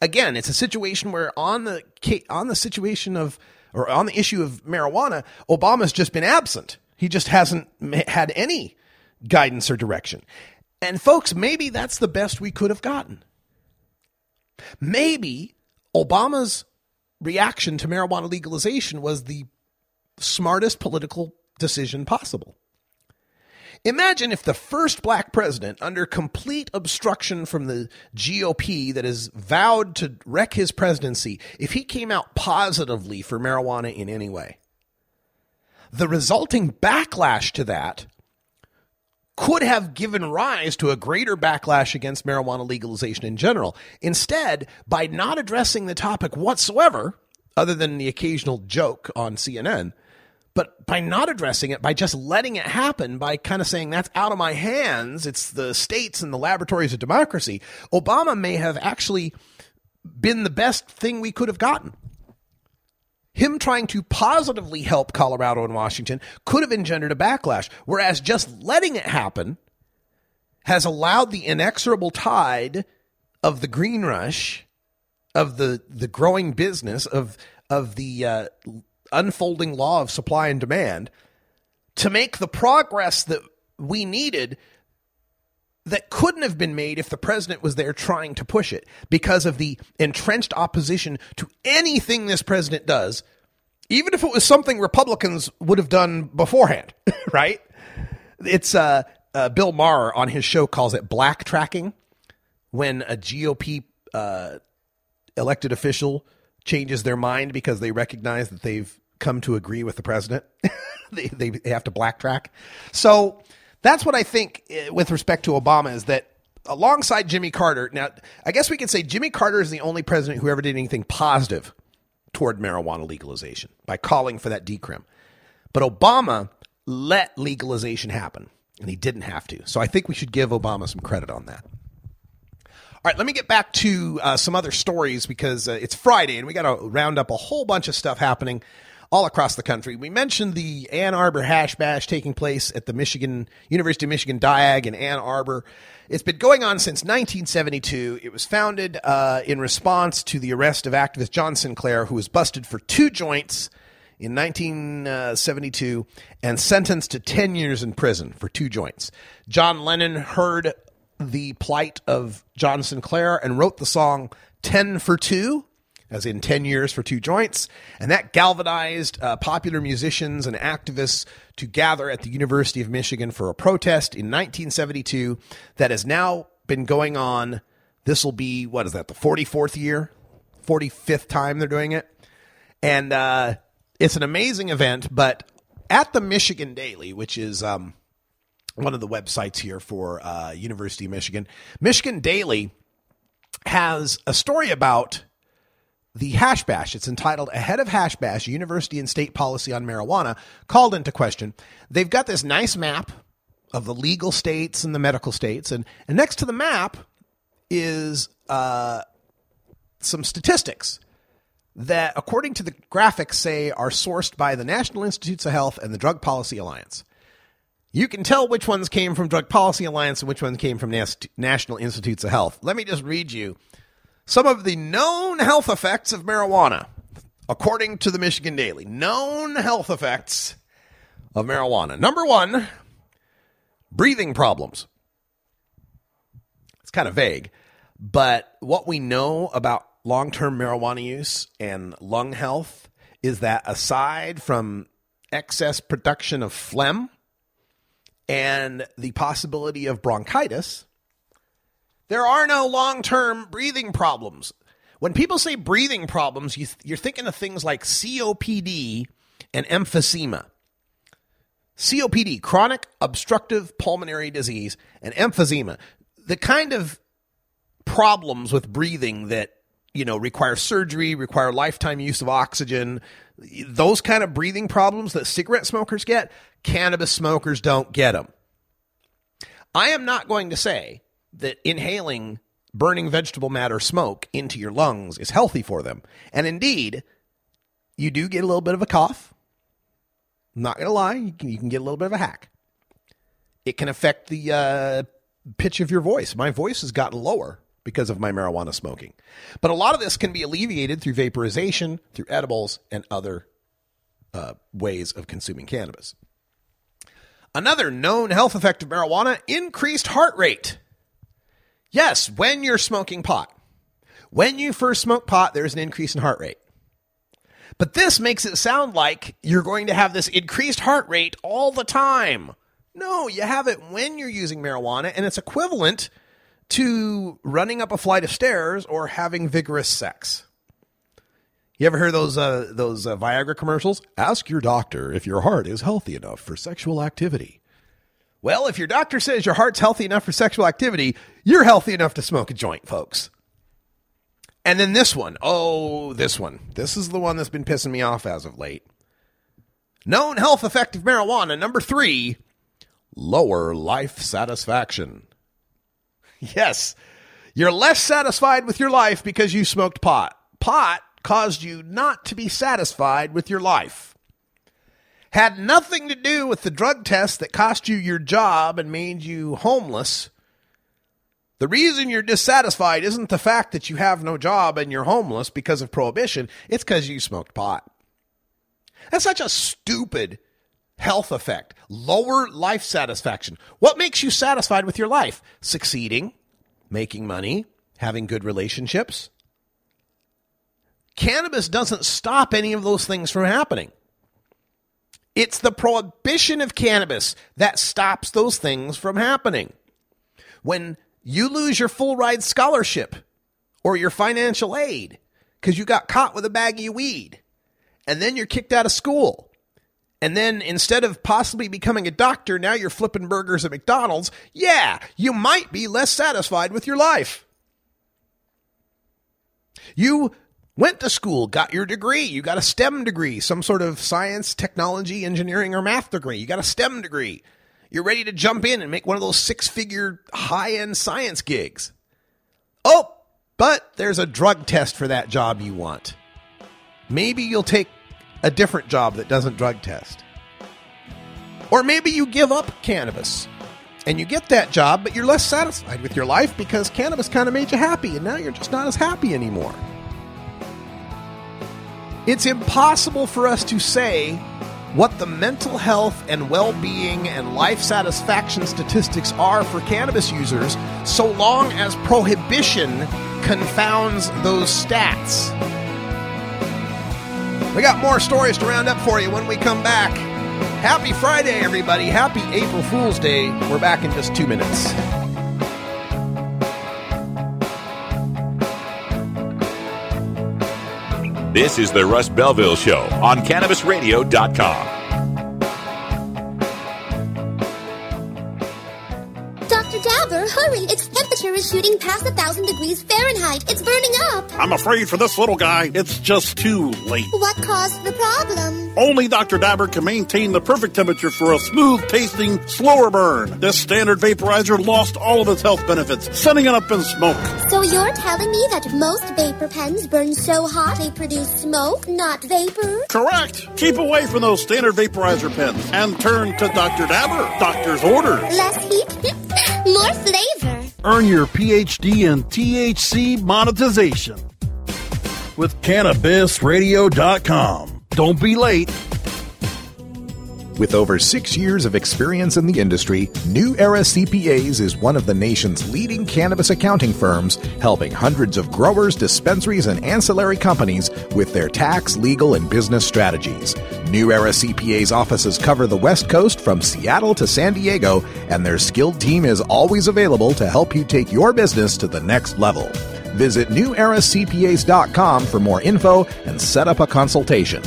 Again, it's a situation where on the on the situation of or on the issue of marijuana, Obama's just been absent. He just hasn't had any guidance or direction. And folks, maybe that's the best we could have gotten. Maybe Obama's reaction to marijuana legalization was the smartest political decision possible. Imagine if the first black president, under complete obstruction from the GOP that has vowed to wreck his presidency, if he came out positively for marijuana in any way. The resulting backlash to that could have given rise to a greater backlash against marijuana legalization in general. Instead, by not addressing the topic whatsoever, other than the occasional joke on CNN, but by not addressing it, by just letting it happen, by kind of saying that's out of my hands, it's the states and the laboratories of democracy, Obama may have actually been the best thing we could have gotten. Him trying to positively help Colorado and Washington could have engendered a backlash, whereas just letting it happen has allowed the inexorable tide of the green rush, of the, the growing business, of, of the uh, unfolding law of supply and demand to make the progress that we needed that couldn't have been made if the president was there trying to push it because of the entrenched opposition to anything this president does, even if it was something Republicans would have done beforehand, right? It's uh, uh, Bill Maher on his show calls it black tracking when a GOP uh, elected official changes their mind because they recognize that they've come to agree with the president. they, they, have to black track. So that's what I think eh, with respect to Obama is that alongside Jimmy Carter, now I guess we could say Jimmy Carter is the only president who ever did anything positive toward marijuana legalization by calling for that decrim. But Obama let legalization happen and he didn't have to. So I think we should give Obama some credit on that. All right, let me get back to uh, some other stories because uh, it's Friday and we got to round up a whole bunch of stuff happening all across the country. We mentioned the Ann Arbor Hash Bash taking place at the Michigan University of Michigan Diag in Ann Arbor. It's been going on since 1972. It was founded uh, in response to the arrest of activist John Sinclair, who was busted for two joints in 1972 and sentenced to 10 years in prison for two joints. John Lennon heard the plight of John Sinclair and wrote the song 10 for 2 as in 10 years for two joints. And that galvanized uh, popular musicians and activists to gather at the University of Michigan for a protest in 1972 that has now been going on. This will be, what is that, the 44th year? 45th time they're doing it. And uh, it's an amazing event, but at the Michigan Daily, which is um, one of the websites here for uh, University of Michigan, Michigan Daily has a story about the Hash Bash. It's entitled Ahead of Hash Bash University and State Policy on Marijuana called into question. They've got this nice map of the legal states and the medical states, and, and next to the map is uh, some statistics that, according to the graphics, say are sourced by the National Institutes of Health and the Drug Policy Alliance. You can tell which ones came from Drug Policy Alliance and which ones came from Nas- National Institutes of Health. Let me just read you some of the known health effects of marijuana, according to the Michigan Daily. Known health effects of marijuana. Number one, breathing problems. It's kind of vague, but what we know about long term marijuana use and lung health is that aside from excess production of phlegm and the possibility of bronchitis, there are no long term breathing problems. When people say breathing problems, you are thinking of things like COPD and emphysema. COPD, chronic obstructive pulmonary disease, and emphysema, the kind of problems with breathing that you know require surgery, require lifetime use of oxygen, those kind of breathing problems that cigarette smokers get, cannabis smokers don't get them. I am not going to say that inhaling burning vegetable matter smoke into your lungs is healthy for them. And indeed, you do get a little bit of a cough. I'm not going to lie, you can, you can, get a little bit of a hack. It can affect the uh, pitch of your voice. My voice has gotten lower because of my marijuana smoking. But a lot of this can be alleviated through vaporization, through edibles, and other uh, ways of consuming cannabis. Another known health effect of marijuana increased heart rate. Yes, when you're smoking pot. When you first smoke pot, there's an increase in heart rate. But this makes it sound like you're going to have this increased heart rate all the time. No, you have it when you're using marijuana, and it's equivalent to running up a flight of stairs or having vigorous sex. You ever hear those uh, those uh, Viagra commercials? Ask your doctor if your heart is healthy enough for sexual activity. Well, if your doctor says your heart's healthy enough for sexual activity, you're healthy enough to smoke a joint, folks. And then this one. Oh, this one. This is the one that's been pissing me off as of late. Known health effect of marijuana, number three, lower life satisfaction. Yes, you're less satisfied with your life because you smoked pot. Pot caused you not to be satisfied with your life. Had nothing to do with the drug test that cost you your job and made you homeless. The reason you're dissatisfied isn't the fact that you have no job and you're homeless because of prohibition, it's because you smoked pot. That's such a stupid health effect. Lower life satisfaction. What makes you satisfied with your life? Succeeding, making money, having good relationships. Cannabis doesn't stop any of those things from happening. It's the prohibition of cannabis that stops those things from happening. When you lose your full ride scholarship or your financial aid because you got caught with a bag of weed, and then you're kicked out of school. And then instead of possibly becoming a doctor, now you're flipping burgers at McDonald's. Yeah, you might be less satisfied with your life. You went to school, got your degree. You got a STEM degree, some sort of science, technology, engineering, or math degree. You got a STEM degree. You're ready to jump in and make one of those six figure high end science gigs. Oh, but there's a drug test for that job you want. Maybe you'll take a different job that doesn't drug test. Or maybe you give up cannabis and you get that job, but you're less satisfied with your life because cannabis kind of made you happy and now you're just not as happy anymore. It's impossible for us to say what the mental health and well being and life satisfaction statistics are for cannabis users so long as prohibition confounds those stats. We got more stories to round up for you when we come back. Happy Friday, everybody. Happy April Fool's Day. We're back in just two minutes. This is the Russ Belville Show on CannabisRadio.com. Dr. Dabber, hurry! Its temperature is shooting past a thousand degrees Fahrenheit. It's burning up. I'm afraid for this little guy, it's just too late. What caused the problem? Only Dr. Dabber can maintain the perfect temperature for a smooth tasting, slower burn. This standard vaporizer lost all of its health benefits, sending it up in smoke. So you're telling me that most vapor pens burn so hot they produce smoke, not vapor? Correct. Keep away from those standard vaporizer pens and turn to Dr. Dabber. Doctor's orders. Less heat, more flavor. Earn your PhD in THC monetization with CannabisRadio.com. Don't be late. With over six years of experience in the industry, New Era CPAs is one of the nation's leading cannabis accounting firms, helping hundreds of growers, dispensaries, and ancillary companies with their tax, legal, and business strategies. New Era CPA's offices cover the West Coast from Seattle to San Diego, and their skilled team is always available to help you take your business to the next level. Visit neweracpas.com for more info and set up a consultation.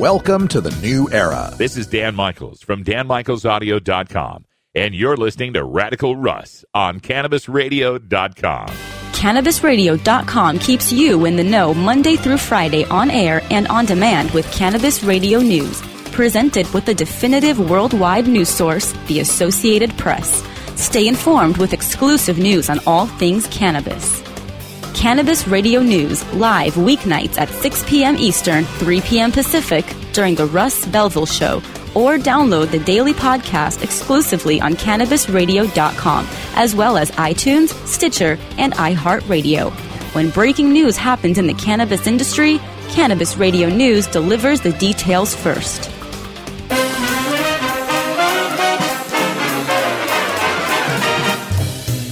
Welcome to the new era. This is Dan Michaels from danmichaelsaudio.com, and you're listening to Radical Russ on CannabisRadio.com. CannabisRadio.com keeps you in the know Monday through Friday on air and on demand with Cannabis Radio News, presented with the definitive worldwide news source, the Associated Press. Stay informed with exclusive news on all things cannabis. Cannabis Radio News live weeknights at 6 p.m. Eastern, 3 p.m. Pacific during the Russ Belville Show or download the daily podcast exclusively on cannabisradio.com, as well as iTunes, Stitcher, and iHeartRadio. When breaking news happens in the cannabis industry, Cannabis Radio News delivers the details first.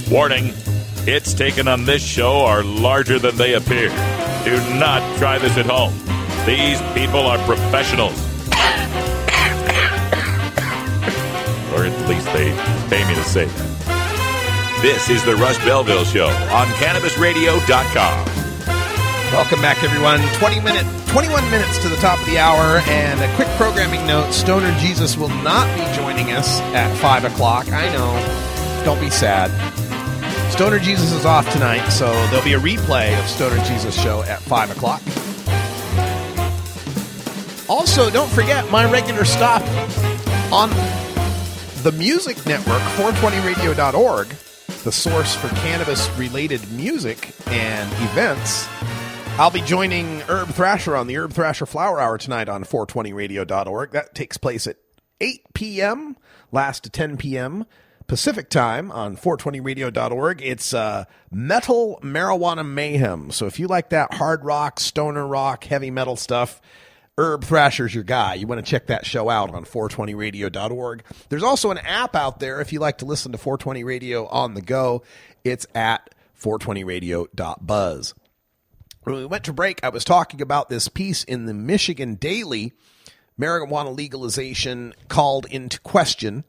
Warning hits taken on this show are larger than they appear. Do not try this at home. These people are professionals. or at least they pay me to say that. This is the Russ Belville Show on CannabisRadio.com. Welcome back, everyone. 20 minute, 21 minutes to the top of the hour, and a quick programming note Stoner Jesus will not be joining us at 5 o'clock. I know. Don't be sad. Stoner Jesus is off tonight, so there'll be a replay of Stoner Jesus show at 5 o'clock. Also, don't forget my regular stop on the Music Network, 420radio.org, the source for cannabis related music and events. I'll be joining Herb Thrasher on the Herb Thrasher Flower Hour tonight on 420radio.org. That takes place at 8 p.m., last to 10 p.m. Pacific time on 420radio.org. It's uh, metal marijuana mayhem. So if you like that hard rock, stoner rock, heavy metal stuff, Herb Thrasher's your guy. You want to check that show out on 420radio.org. There's also an app out there if you like to listen to 420 Radio on the go. It's at 420radio.buzz. When we went to break, I was talking about this piece in the Michigan Daily marijuana legalization called into question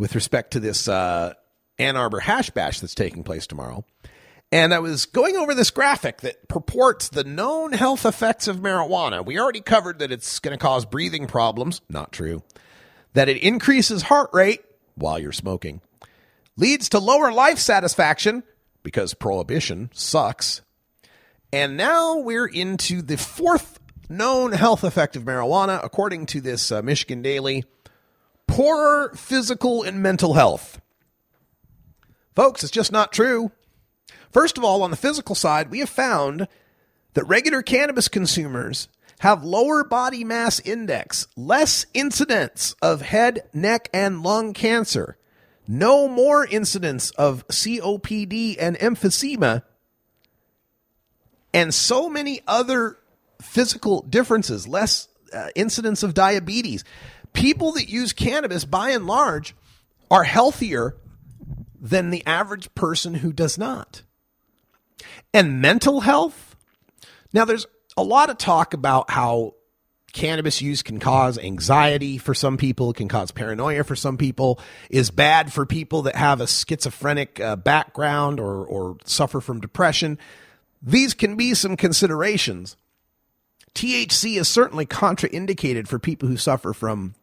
with respect to this uh, Ann Arbor hash bash that's taking place tomorrow. And I was going over this graphic that purports the known health effects of marijuana. We already covered that it's going to cause breathing problems. Not true. That it increases heart rate while you're smoking, leads to lower life satisfaction because prohibition sucks. And now we're into the fourth known health effect of marijuana, according to this uh, Michigan Daily poorer physical and mental health. Folks, it's just not true. First of all, on the physical side, we have found that regular cannabis consumers have lower body mass index, less incidence of head, neck, and lung cancer, no more incidence of COPD and emphysema, and so many other physical differences, less uh, incidence of diabetes. People that use cannabis, by and large, are healthier than the average person who does not. And mental health. Now, there's a lot of talk about how cannabis use can cause anxiety for some people, can cause paranoia for some people, is bad for people that have a schizophrenic uh, background or, or suffer from depression. These can be some considerations. THC is certainly contraindicated for people who suffer from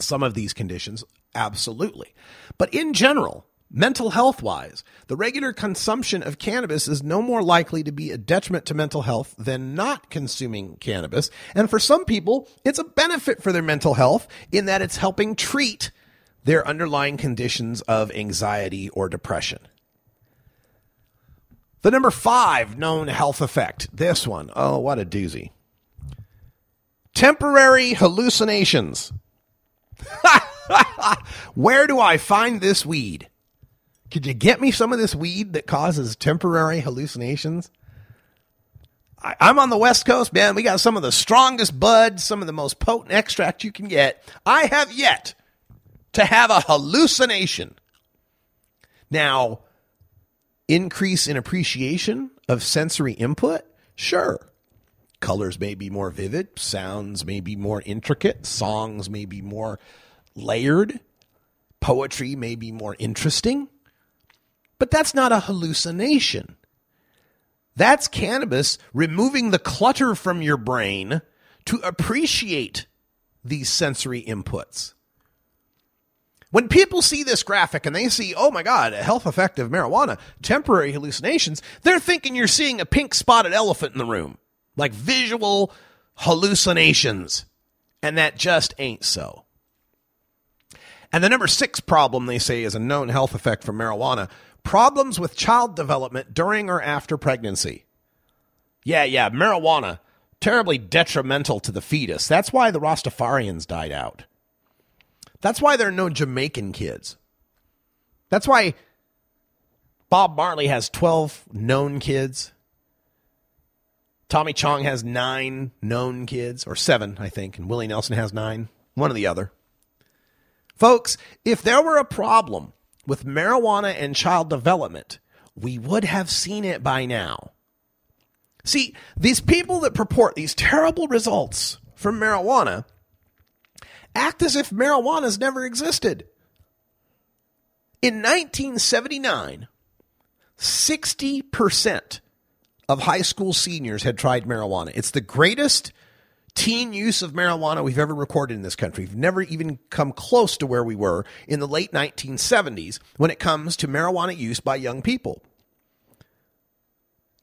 some of these conditions, absolutely. But in general, mental health wise, the regular consumption of cannabis is no more likely to be a detriment to mental health than not consuming cannabis. And for some people, it's a benefit for their mental health in that it's helping treat their underlying conditions of anxiety or depression. The number five known health effect. This one. Oh, what a doozy. Temporary hallucinations. Where do I find this weed? Could you get me some of this weed that causes temporary hallucinations? I, am on the West Coast, man. We got some of the strongest bud, some of the most potent extract you can get. I have yet to have a hallucination. Now, increase in appreciation of sensory input? Sure. Colors may be more vivid, sounds may be more intricate, songs may be more layered, poetry may be more interesting. But that's not a hallucination. That's cannabis removing the clutter from your brain to appreciate these sensory inputs. When people see this graphic and they see, oh my God, a health effect of marijuana, temporary hallucinations, they're thinking you're seeing a pink spotted elephant in the room like visual hallucinations. And that just ain't so. And the number six problem they say is a known health effect from marijuana problems with child development during or after pregnancy. Yeah, yeah, marijuana, terribly detrimental to the fetus. That's why the Rastafarians died out. That's why there are no Jamaican kids. That's why Bob Marley has 12 known kids. Tommy Chong has nine known kids, or seven, I think, and Willie Nelson has nine. One or the other. Folks, if there were a problem with marijuana and child development, we would have seen it by now. See, these people that purport these terrible results from marijuana act as if marijuana's never existed. In 1979, 60% of high school seniors had tried marijuana. It's the greatest teen use of marijuana we've ever recorded in this country. We've never even come close to where we were in the late 1970s when it comes to marijuana use by young people.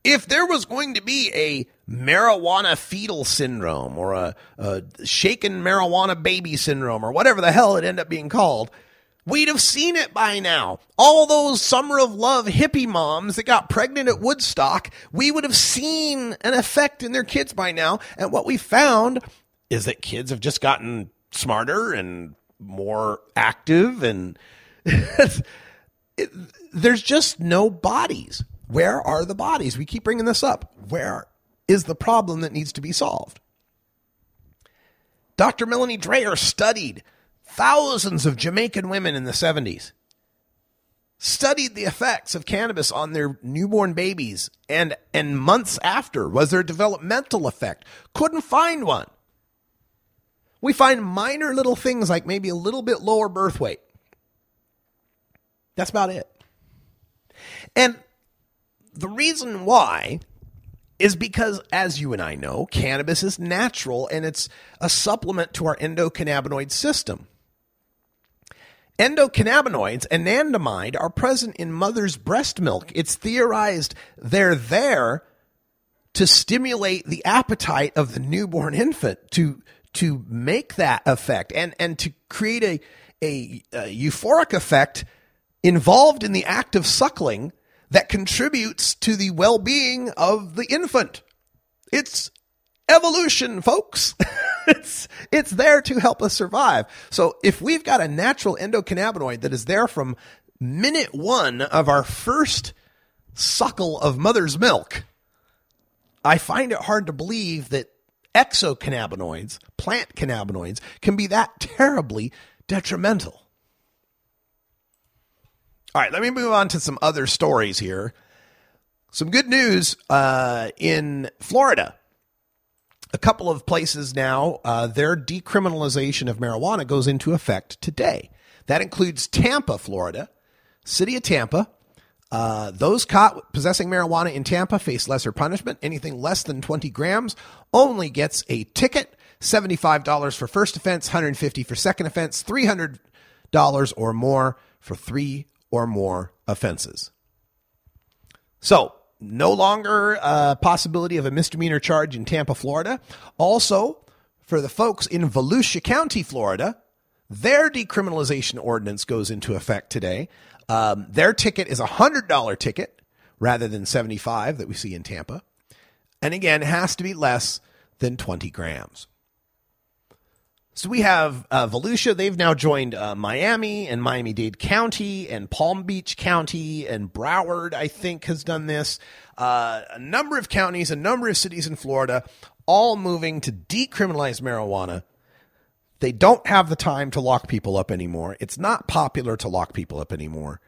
If there was going to be a marijuana fetal syndrome or a, a shaken marijuana baby syndrome or whatever the hell it ended up being called, We'd have seen it by now. All those summer of love hippie moms that got pregnant at Woodstock, we would have seen an effect in their kids by now. And what we found is that kids have just gotten smarter and more active and it, there's just no bodies. Where are the bodies? We keep bringing this up. Where is the problem that needs to be solved? Dr. Melanie Dreher studied thousands of Jamaican women in the 70s studied the effects of cannabis on their newborn babies and and months after was there a developmental effect. Couldn't find one. We find minor little things like maybe a little bit lower birth weight. That's about it. And the reason why is because, as you and I know, cannabis is natural and it's a supplement to our endocannabinoid system. Endocannabinoids, anandamide, are present in mother's breast milk. It's theorized they're there to stimulate the appetite of the newborn infant to to make that effect and and to create a, a, a euphoric effect involved in the act of suckling that contributes to the well-being of the infant. It's evolution, folks. it's it's there to help us survive. So if we've got a natural endocannabinoid that is there from minute 1 of our first suckle of mother's milk, I find it hard to believe that exocannabinoids, plant cannabinoids, can be that terribly detrimental. All right, let me move on to some other stories here. Some good news uh, in Florida a couple of places now, uh, their decriminalization of marijuana goes into effect today. That includes Tampa, Florida, city of Tampa. Uh, those caught possessing marijuana in Tampa face lesser punishment. Anything less than 20 grams only gets a ticket. $75 for first offense, 150 for second offense, $300 or more for three or more offenses. So, no longer a possibility of a misdemeanor charge in Tampa, Florida. Also, for the folks in Volusia County, Florida, their decriminalization ordinance goes into effect today. Um, their ticket is a hundred dollar ticket rather than seventy five that we see in Tampa, and again has to be less than twenty grams. So we have uh, Volusia. They've now joined uh, Miami and Miami Dade County and Palm Beach County and Broward, I think, has done this. Uh, a number of counties, a number of cities in Florida, all moving to decriminalize marijuana. They don't have the time to lock people up anymore. It's not popular to lock people up anymore.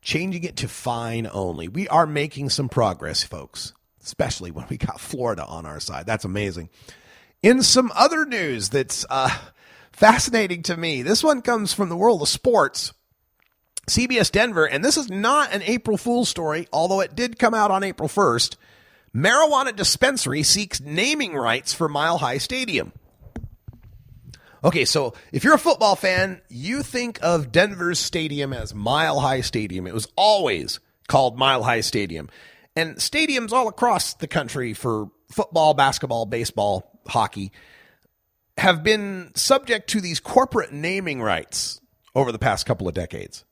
Changing it to fine only. We are making some progress, folks, especially when we got Florida on our side. That's amazing. In some other news that's uh, fascinating to me, this one comes from the world of sports. CBS Denver, and this is not an April Fool's story, although it did come out on April 1st. Marijuana dispensary seeks naming rights for Mile High Stadium. Okay, so if you're a football fan, you think of Denver's stadium as Mile High Stadium. It was always called Mile High Stadium. And stadiums all across the country for football, basketball, baseball, hockey have been subject to these corporate naming rights over the past couple of decades.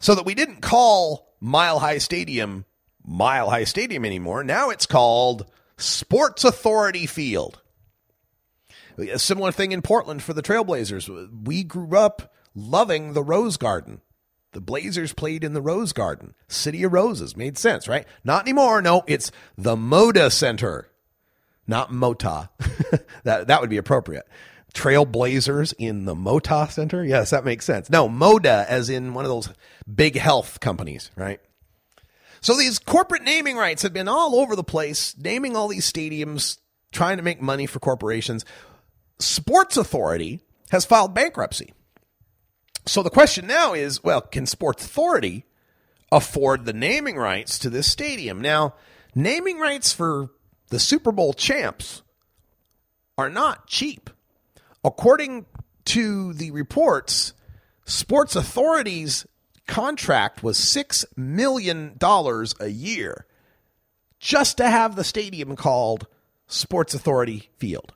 So that we didn't call Mile High Stadium Mile High Stadium anymore. Now it's called Sports Authority Field. A similar thing in Portland for the Trailblazers. We grew up loving the Rose Garden. The Blazers played in the Rose Garden. City of Roses made sense, right? Not anymore. No, it's the Moda Center not Mota. that that would be appropriate. Trailblazers in the Mota Center. Yes, that makes sense. No, Moda, as in one of those big health companies, right? So these corporate naming rights have been all over the place, naming all these stadiums, trying to make money for corporations. Sports Authority has filed bankruptcy. So the question now is well, can Sports Authority afford the naming rights to this stadium? Now, naming rights for the Super Bowl champs are not cheap. According to the reports, Sports Authority's contract was $6 million a year just to have the stadium called Sports Authority Field.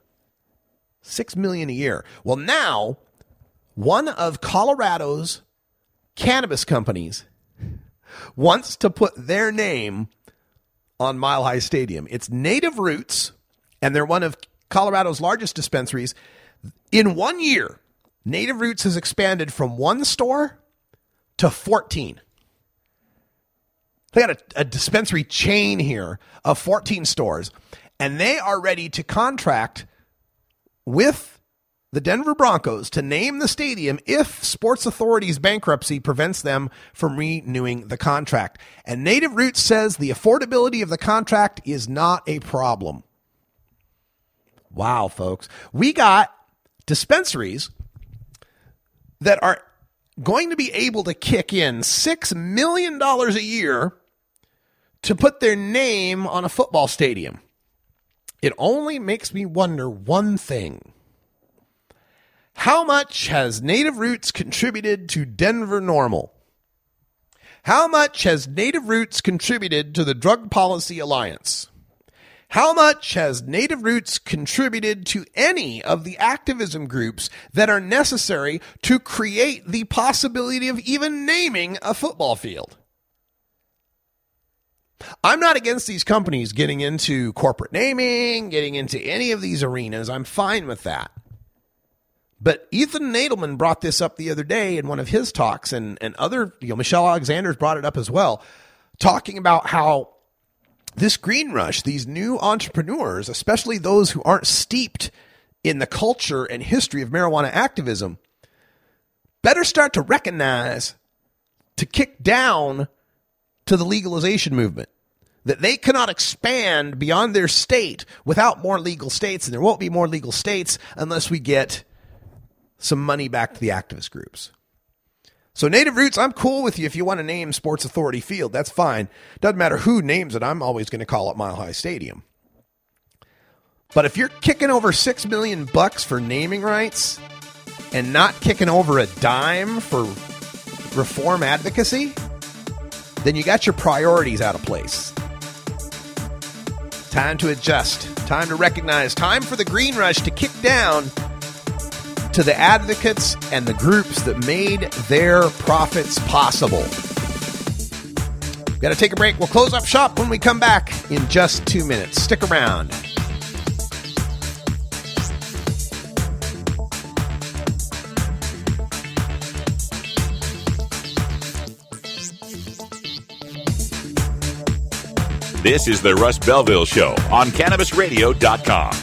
6 million a year. Well, now one of Colorado's cannabis companies wants to put their name on Mile High Stadium. It's Native Roots, and they're one of Colorado's largest dispensaries. In one year, Native Roots has expanded from one store to 14. They got a, a dispensary chain here of 14 stores, and they are ready to contract with the Denver Broncos to name the stadium if Sports Authority's bankruptcy prevents them from renewing the contract. And Native Roots says the affordability of the contract is not a problem. Wow, folks. We got dispensaries that are going to be able to kick in $6 million a year to put their name on a football stadium. It only makes me wonder one thing. How much has Native Roots contributed to Denver NORML? How much has Native Roots contributed to the Drug Policy Alliance? How much has Native Roots contributed to any of the activism groups that are necessary to create the possibility of even naming a football field? I'm not against these companies getting into corporate naming, getting into any of these arenas. I'm fine with that. But Ethan Nadelmann brought this up the other day in one of his talks, and, and other, you know, Michelle Alexander's brought it up as well, talking about how this green rush, these new entrepreneurs, especially those who aren't steeped in the culture and history of marijuana activism, better start to recognize to kick down to the legalization movement. That they cannot expand beyond their state without more legal states, and there won't be more legal states unless we get some money back to the activist groups. So Native Roots, I'm cool with you if you want to name Sports Authority Field. That's fine. Doesn't matter who names it. I'm always going to call it Mile High Stadium. But if you're kicking over 6 million bucks for naming rights and not kicking over a dime for reform advocacy, then you got your priorities out of place. Time to adjust. Time to recognize. Time for the green rush to kick down to the advocates and the groups that made their profits possible. Got to take a break. We'll close up shop when we come back in just two minutes. Stick around. This is the Russ Belville Show on CannabisRadio.com.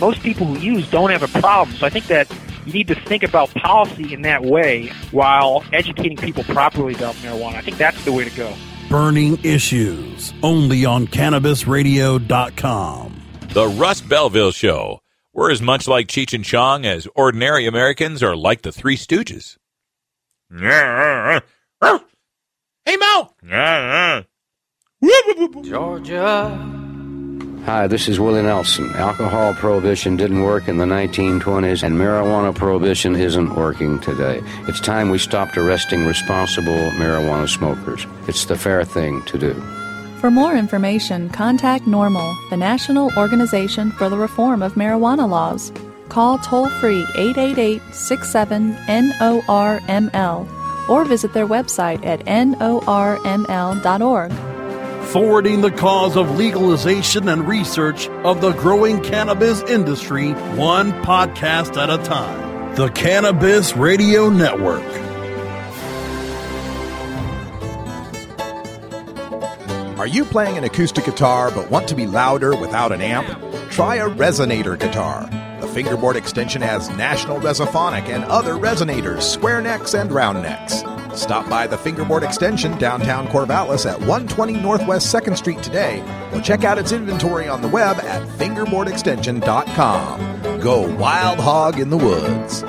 most people who use don't have a problem. So I think that you need to think about policy in that way while educating people properly about marijuana. I think that's the way to go. Burning Issues, only on CannabisRadio.com. The Russ Belville Show. We're as much like Cheech and Chong as ordinary Americans are like the Three Stooges. Hey, Moe! Georgia. Hi, this is Willie Nelson. Alcohol prohibition didn't work in the 1920s, and marijuana prohibition isn't working today. It's time we stopped arresting responsible marijuana smokers. It's the fair thing to do. For more information, contact NORML, the National Organization for the Reform of Marijuana Laws. Call toll free 888 67 NORML or visit their website at norml.org. Forwarding the cause of legalization and research of the growing cannabis industry, one podcast at a time. The Cannabis Radio Network. Are you playing an acoustic guitar but want to be louder without an amp? Try a resonator guitar. The fingerboard extension has National Resophonic and other resonators, square necks and round necks. Stop by the fingerboard extension downtown Corvallis at 120 Northwest 2nd Street today or check out its inventory on the web at fingerboardextension.com. Go wild hog in the woods.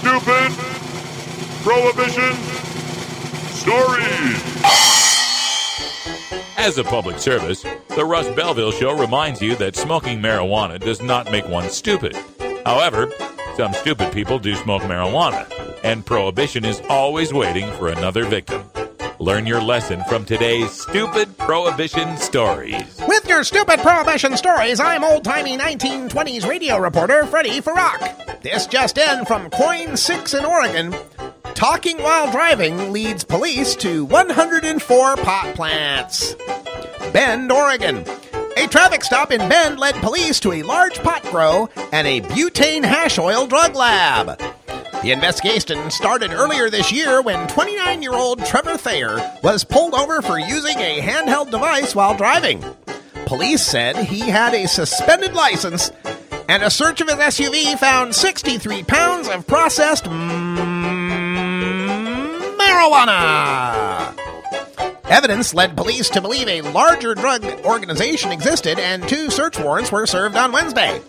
Stupid Prohibition Stories. As a public service, the Russ Belville Show reminds you that smoking marijuana does not make one stupid. However, some stupid people do smoke marijuana, and prohibition is always waiting for another victim. Learn your lesson from today's stupid prohibition stories. With your stupid prohibition stories, I'm old timey 1920s radio reporter Freddie Farrock. This just in from KOIN 6 in Oregon. Talking while driving leads police to 104 pot plants. Bend, Oregon. A traffic stop in Bend led police to a large pot grow and a butane hash oil drug lab. The investigation started earlier this year when 29 year old Trevor Thayer was pulled over for using a handheld device while driving. Police said he had a suspended license, and a search of his SUV found 63 pounds of processed marijuana. Evidence led police to believe a larger drug organization existed, and two search warrants were served on Wednesday.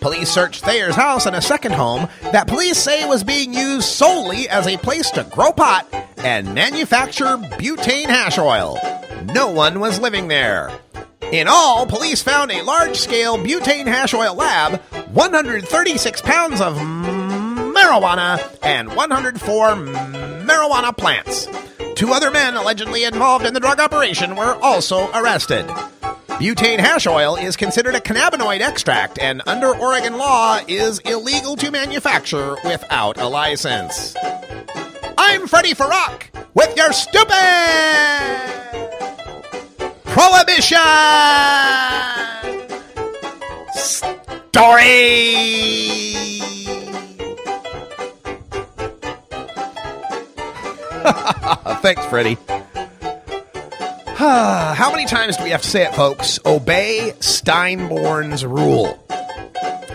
Police searched Thayer's house and a second home that police say was being used solely as a place to grow pot and manufacture butane hash oil. No one was living there. In all, police found a large scale butane hash oil lab, 136 pounds of marijuana, and 104 marijuana plants. Two other men allegedly involved in the drug operation were also arrested. Butane hash oil is considered a cannabinoid extract and under Oregon law is illegal to manufacture without a license. I'm Freddie Farrock with your stupid prohibition story. Thanks, Freddie. How many times do we have to say it, folks? Obey Steinborn's rule.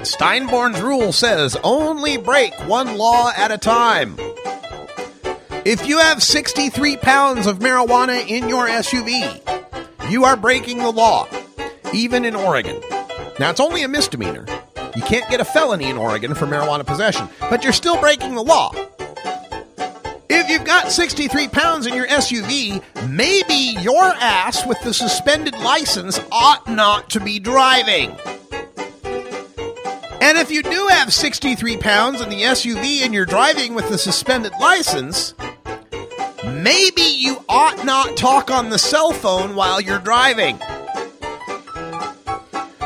Steinborn's rule says only break one law at a time. If you have 63 pounds of marijuana in your SUV, you are breaking the law, even in Oregon. Now, it's only a misdemeanor. You can't get a felony in Oregon for marijuana possession, but you're still breaking the law. You've got 63 pounds in your SUV, maybe your ass with the suspended license ought not to be driving. And if you do have 63 pounds in the SUV and you're driving with the suspended license, maybe you ought not talk on the cell phone while you're driving.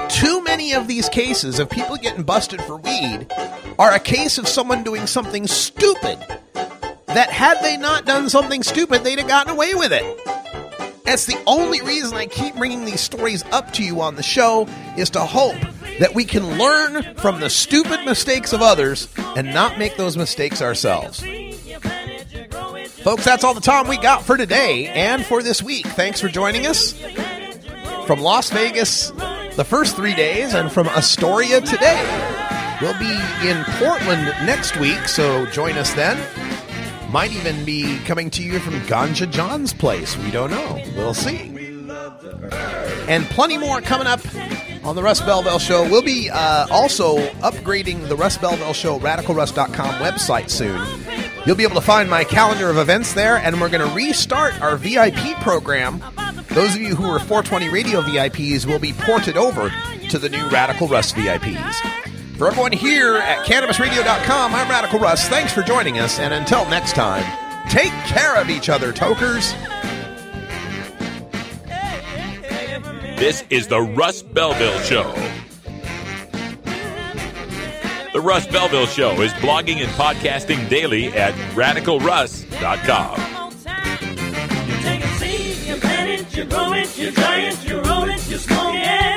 Too many of these cases of people getting busted for weed are a case of someone doing something stupid that had they not done something stupid, they'd have gotten away with it. That's the only reason I keep bringing these stories up to you on the show is to hope that we can learn from the stupid mistakes of others and not make those mistakes ourselves. Folks, that's all the time we got for today and for this week. Thanks for joining us from Las Vegas the first three days and from Astoria today. We'll be in Portland next week, so join us then. Might even be coming to you from Ganja John's place. We don't know. We'll see. And plenty more coming up on the Russ Belville Show. We'll be uh, also upgrading the Russ Belville Show RadicalRuss.com website soon. You'll be able to find my calendar of events there, and we're going to restart our VIP program. Those of you who are 420 Radio VIPs will be ported over to the new Radical Russ VIPs. For everyone here at CannabisRadio.com, I'm Radical Russ. Thanks for joining us, and until next time, take care of each other, tokers. This is the Russ Belville Show. The Russ Belville Show is blogging and podcasting daily at radicalruss.com. Take a seed, you plant it, you grow it, you dry it, you roll it, you smoke it.